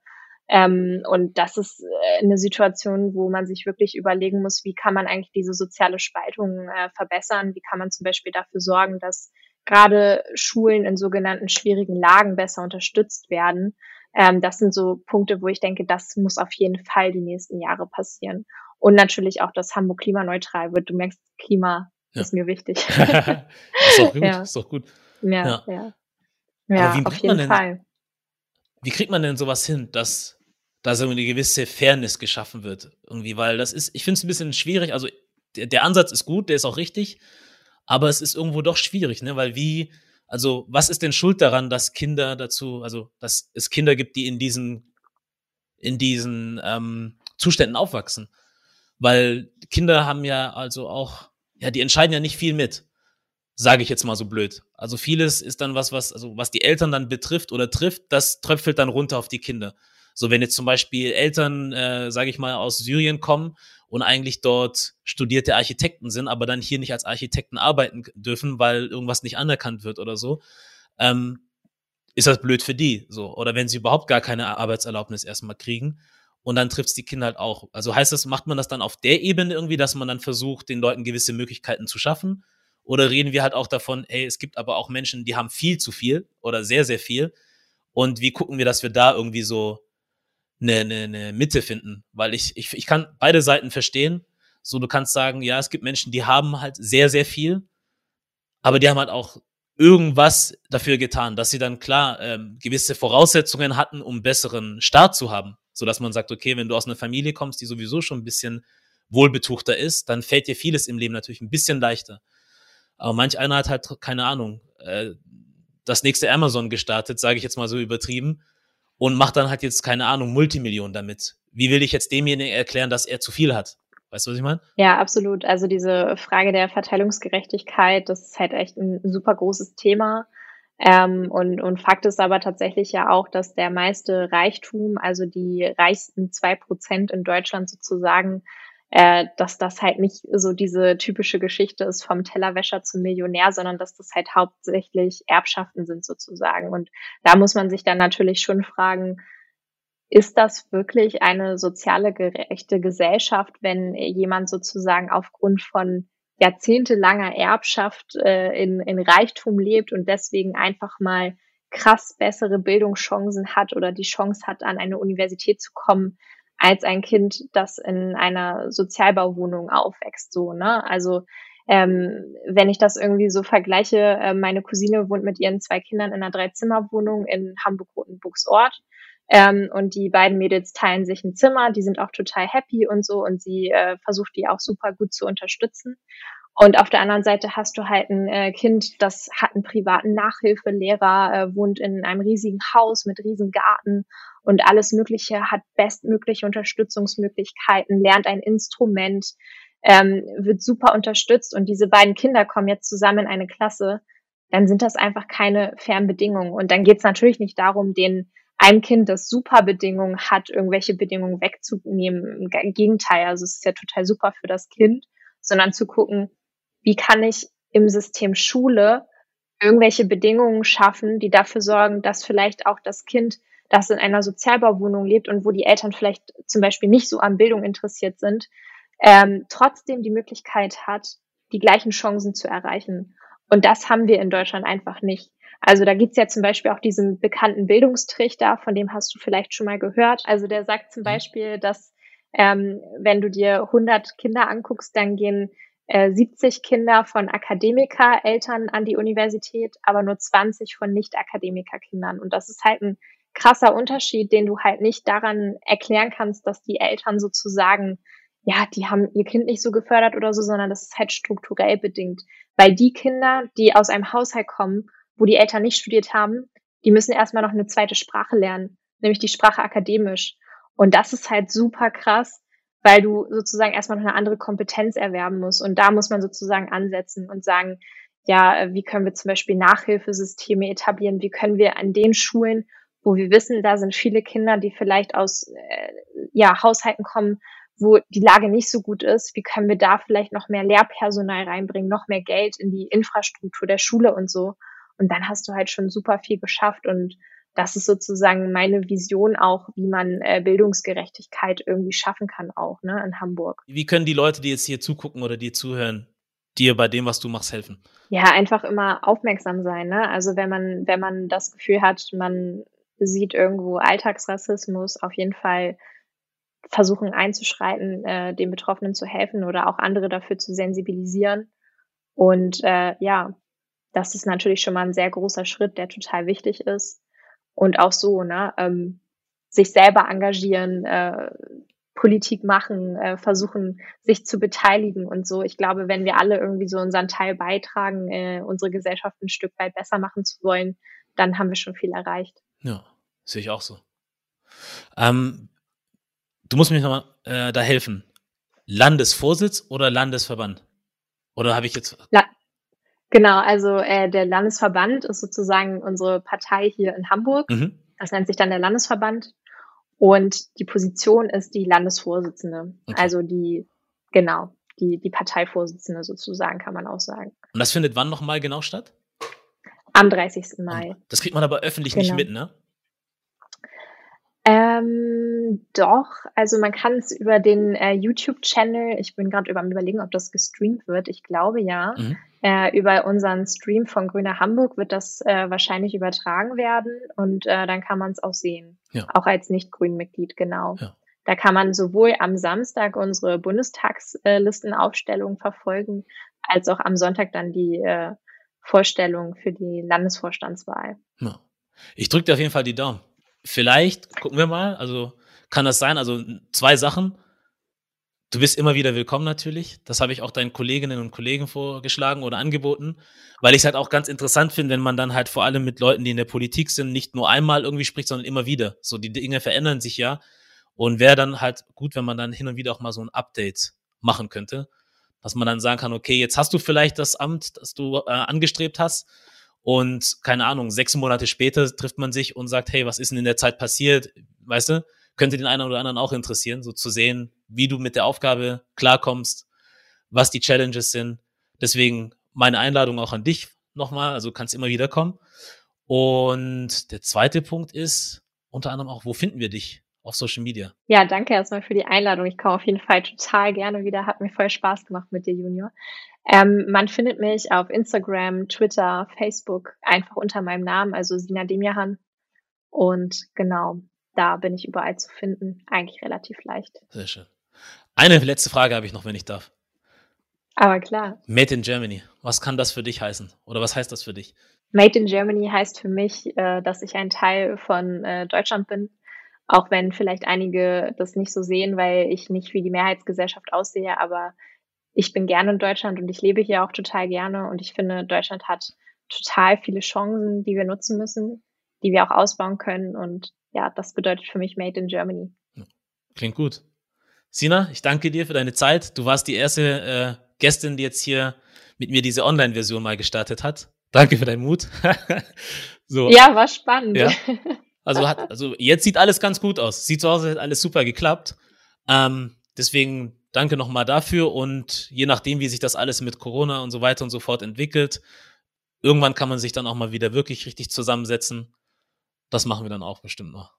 Ähm, und das ist äh, eine Situation, wo man sich wirklich überlegen muss, wie kann man eigentlich diese soziale Spaltung äh, verbessern? Wie kann man zum Beispiel dafür sorgen, dass gerade Schulen in sogenannten schwierigen Lagen besser unterstützt werden? Ähm, das sind so Punkte, wo ich denke, das muss auf jeden Fall die nächsten Jahre passieren. Und natürlich auch, dass Hamburg klimaneutral wird. Du merkst, Klima ja. ist mir wichtig. ist auch gut, ja. ist auch gut. Ja, ja. ja. ja auf jeden Fall. Wie kriegt man denn sowas hin, dass da so eine gewisse Fairness geschaffen wird? Irgendwie, weil das ist, ich finde es ein bisschen schwierig. Also der, der, Ansatz ist gut, der ist auch richtig, aber es ist irgendwo doch schwierig, ne? Weil wie, also was ist denn schuld daran, dass Kinder dazu, also dass es Kinder gibt, die in diesen, in diesen ähm, Zuständen aufwachsen? Weil Kinder haben ja also auch, ja, die entscheiden ja nicht viel mit. Sage ich jetzt mal so blöd. Also vieles ist dann was, was, also was die Eltern dann betrifft oder trifft, das tröpfelt dann runter auf die Kinder. So, wenn jetzt zum Beispiel Eltern, äh, sage ich mal, aus Syrien kommen und eigentlich dort studierte Architekten sind, aber dann hier nicht als Architekten arbeiten dürfen, weil irgendwas nicht anerkannt wird oder so, ähm, ist das blöd für die. So. Oder wenn sie überhaupt gar keine Arbeitserlaubnis erstmal kriegen. Und dann trifft es die Kinder halt auch. Also heißt das, macht man das dann auf der Ebene irgendwie, dass man dann versucht, den Leuten gewisse Möglichkeiten zu schaffen? Oder reden wir halt auch davon, hey, es gibt aber auch Menschen, die haben viel zu viel oder sehr, sehr viel. Und wie gucken wir, dass wir da irgendwie so eine, eine, eine Mitte finden? Weil ich, ich, ich kann beide Seiten verstehen. So, du kannst sagen, ja, es gibt Menschen, die haben halt sehr, sehr viel, aber die haben halt auch irgendwas dafür getan, dass sie dann klar ähm, gewisse Voraussetzungen hatten, um besseren Start zu haben. So dass man sagt, okay, wenn du aus einer Familie kommst, die sowieso schon ein bisschen wohlbetuchter ist, dann fällt dir vieles im Leben natürlich ein bisschen leichter. Aber manch einer hat halt, keine Ahnung, äh, das nächste Amazon gestartet, sage ich jetzt mal so übertrieben, und macht dann halt jetzt, keine Ahnung, Multimillionen damit. Wie will ich jetzt demjenigen erklären, dass er zu viel hat? Weißt du, was ich meine? Ja, absolut. Also diese Frage der Verteilungsgerechtigkeit, das ist halt echt ein super großes Thema. Ähm, und, und Fakt ist aber tatsächlich ja auch, dass der meiste Reichtum, also die reichsten zwei Prozent in Deutschland sozusagen, äh, dass das halt nicht so diese typische Geschichte ist vom Tellerwäscher zum Millionär, sondern dass das halt hauptsächlich Erbschaften sind sozusagen. Und da muss man sich dann natürlich schon fragen, ist das wirklich eine soziale gerechte Gesellschaft, wenn jemand sozusagen aufgrund von jahrzehntelanger Erbschaft äh, in, in Reichtum lebt und deswegen einfach mal krass bessere Bildungschancen hat oder die Chance hat, an eine Universität zu kommen, als ein Kind, das in einer Sozialbauwohnung aufwächst, so, ne? Also, ähm, wenn ich das irgendwie so vergleiche, äh, meine Cousine wohnt mit ihren zwei Kindern in einer Dreizimmerwohnung in Hamburg-Rotenburgsort. Ähm, und die beiden Mädels teilen sich ein Zimmer, die sind auch total happy und so und sie äh, versucht die auch super gut zu unterstützen. Und auf der anderen Seite hast du halt ein äh, Kind, das hat einen privaten Nachhilfelehrer, äh, wohnt in einem riesigen Haus mit riesen Garten und alles Mögliche, hat bestmögliche Unterstützungsmöglichkeiten, lernt ein Instrument, ähm, wird super unterstützt und diese beiden Kinder kommen jetzt zusammen in eine Klasse, dann sind das einfach keine fairen Bedingungen. Und dann geht es natürlich nicht darum, den einem Kind, das super Bedingungen hat, irgendwelche Bedingungen wegzunehmen. Im Gegenteil, also es ist ja total super für das Kind, sondern zu gucken, wie kann ich im System Schule irgendwelche Bedingungen schaffen, die dafür sorgen, dass vielleicht auch das Kind, das in einer Sozialbauwohnung lebt und wo die Eltern vielleicht zum Beispiel nicht so an Bildung interessiert sind, ähm, trotzdem die Möglichkeit hat, die gleichen Chancen zu erreichen. Und das haben wir in Deutschland einfach nicht. Also da gibt's ja zum Beispiel auch diesen bekannten Bildungstrichter, von dem hast du vielleicht schon mal gehört. Also der sagt zum mhm. Beispiel, dass ähm, wenn du dir 100 Kinder anguckst, dann gehen äh, 70 Kinder von Akademikereltern an die Universität, aber nur 20 von Nicht-Akademikerkindern. Und das ist halt ein krasser Unterschied, den du halt nicht daran erklären kannst, dass die Eltern sozusagen, ja, die haben ihr Kind nicht so gefördert oder so, sondern das ist halt strukturell bedingt. Weil die Kinder, die aus einem Haushalt kommen, wo die Eltern nicht studiert haben, die müssen erstmal noch eine zweite Sprache lernen, nämlich die Sprache akademisch. Und das ist halt super krass, weil du sozusagen erstmal noch eine andere Kompetenz erwerben musst. Und da muss man sozusagen ansetzen und sagen, ja, wie können wir zum Beispiel Nachhilfesysteme etablieren? Wie können wir an den Schulen, wo wir wissen, da sind viele Kinder, die vielleicht aus äh, ja, Haushalten kommen, wo die Lage nicht so gut ist, wie können wir da vielleicht noch mehr Lehrpersonal reinbringen, noch mehr Geld in die Infrastruktur der Schule und so. Und dann hast du halt schon super viel geschafft und das ist sozusagen meine Vision auch, wie man äh, Bildungsgerechtigkeit irgendwie schaffen kann auch, ne, in Hamburg. Wie können die Leute, die jetzt hier zugucken oder dir zuhören, dir bei dem, was du machst, helfen? Ja, einfach immer aufmerksam sein, ne? Also wenn man, wenn man das Gefühl hat, man sieht irgendwo Alltagsrassismus, auf jeden Fall versuchen einzuschreiten, äh, den Betroffenen zu helfen oder auch andere dafür zu sensibilisieren. Und äh, ja, das ist natürlich schon mal ein sehr großer Schritt, der total wichtig ist. Und auch so, ne, ähm, sich selber engagieren, äh, Politik machen, äh, versuchen, sich zu beteiligen und so. Ich glaube, wenn wir alle irgendwie so unseren Teil beitragen, äh, unsere Gesellschaft ein Stück weit besser machen zu wollen, dann haben wir schon viel erreicht. Ja, sehe ich auch so. Ähm, du musst mir nochmal äh, da helfen. Landesvorsitz oder Landesverband? Oder habe ich jetzt. La Genau, also äh, der Landesverband ist sozusagen unsere Partei hier in Hamburg. Mhm. Das nennt sich dann der Landesverband. Und die Position ist die Landesvorsitzende. Okay. Also die, genau, die, die Parteivorsitzende sozusagen, kann man auch sagen. Und das findet wann nochmal genau statt? Am 30. Mai. Das kriegt man aber öffentlich genau. nicht mit, ne? Ähm, doch, also man kann es über den äh, YouTube-Channel, ich bin gerade über überlegen, ob das gestreamt wird, ich glaube ja. Mhm. Äh, über unseren Stream von Grüner Hamburg wird das äh, wahrscheinlich übertragen werden und äh, dann kann man es auch sehen. Ja. Auch als Nicht-Grün-Mitglied, genau. Ja. Da kann man sowohl am Samstag unsere Bundestagslistenaufstellung verfolgen, als auch am Sonntag dann die äh, Vorstellung für die Landesvorstandswahl. Ja. Ich drücke dir auf jeden Fall die Daumen. Vielleicht, gucken wir mal, also kann das sein, also zwei Sachen. Du bist immer wieder willkommen natürlich. Das habe ich auch deinen Kolleginnen und Kollegen vorgeschlagen oder angeboten, weil ich es halt auch ganz interessant finde, wenn man dann halt vor allem mit Leuten, die in der Politik sind, nicht nur einmal irgendwie spricht, sondern immer wieder. So, die Dinge verändern sich ja. Und wäre dann halt gut, wenn man dann hin und wieder auch mal so ein Update machen könnte, dass man dann sagen kann, okay, jetzt hast du vielleicht das Amt, das du äh, angestrebt hast, und keine Ahnung, sechs Monate später trifft man sich und sagt, hey, was ist denn in der Zeit passiert? Weißt du, könnte den einen oder anderen auch interessieren, so zu sehen, wie du mit der Aufgabe klarkommst, was die Challenges sind. Deswegen meine Einladung auch an dich nochmal, also kannst immer wieder kommen. Und der zweite Punkt ist unter anderem auch, wo finden wir dich auf Social Media? Ja, danke erstmal für die Einladung. Ich komme auf jeden Fall total gerne wieder. Hat mir voll Spaß gemacht mit dir, Junior. Ähm, man findet mich auf Instagram, Twitter, Facebook einfach unter meinem Namen, also Sina Demiahan. Und genau, da bin ich überall zu finden. Eigentlich relativ leicht. Sehr schön. Eine letzte Frage habe ich noch, wenn ich darf. Aber klar. Made in Germany. Was kann das für dich heißen? Oder was heißt das für dich? Made in Germany heißt für mich, äh, dass ich ein Teil von äh, Deutschland bin. Auch wenn vielleicht einige das nicht so sehen, weil ich nicht wie die Mehrheitsgesellschaft aussehe, aber ich bin gerne in Deutschland und ich lebe hier auch total gerne und ich finde, Deutschland hat total viele Chancen, die wir nutzen müssen, die wir auch ausbauen können und ja, das bedeutet für mich Made in Germany. Klingt gut. Sina, ich danke dir für deine Zeit. Du warst die erste äh, Gästin, die jetzt hier mit mir diese Online-Version mal gestartet hat. Danke für deinen Mut. so. Ja, war spannend. Ja. Also, hat, also jetzt sieht alles ganz gut aus. Sieht so aus, als hätte alles super geklappt. Ähm, deswegen danke nochmal dafür und je nachdem, wie sich das alles mit Corona und so weiter und so fort entwickelt, irgendwann kann man sich dann auch mal wieder wirklich richtig zusammensetzen. Das machen wir dann auch bestimmt noch.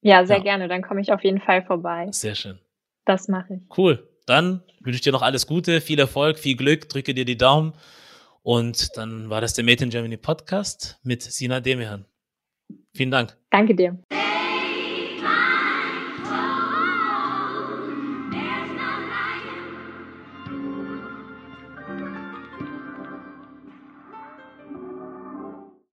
Ja, sehr ja. gerne. Dann komme ich auf jeden Fall vorbei. Sehr schön. Das mache ich. Cool. Dann wünsche ich dir noch alles Gute, viel Erfolg, viel Glück, drücke dir die Daumen. Und dann war das der Made in Germany Podcast mit Sina Demian. Vielen Dank. Danke dir.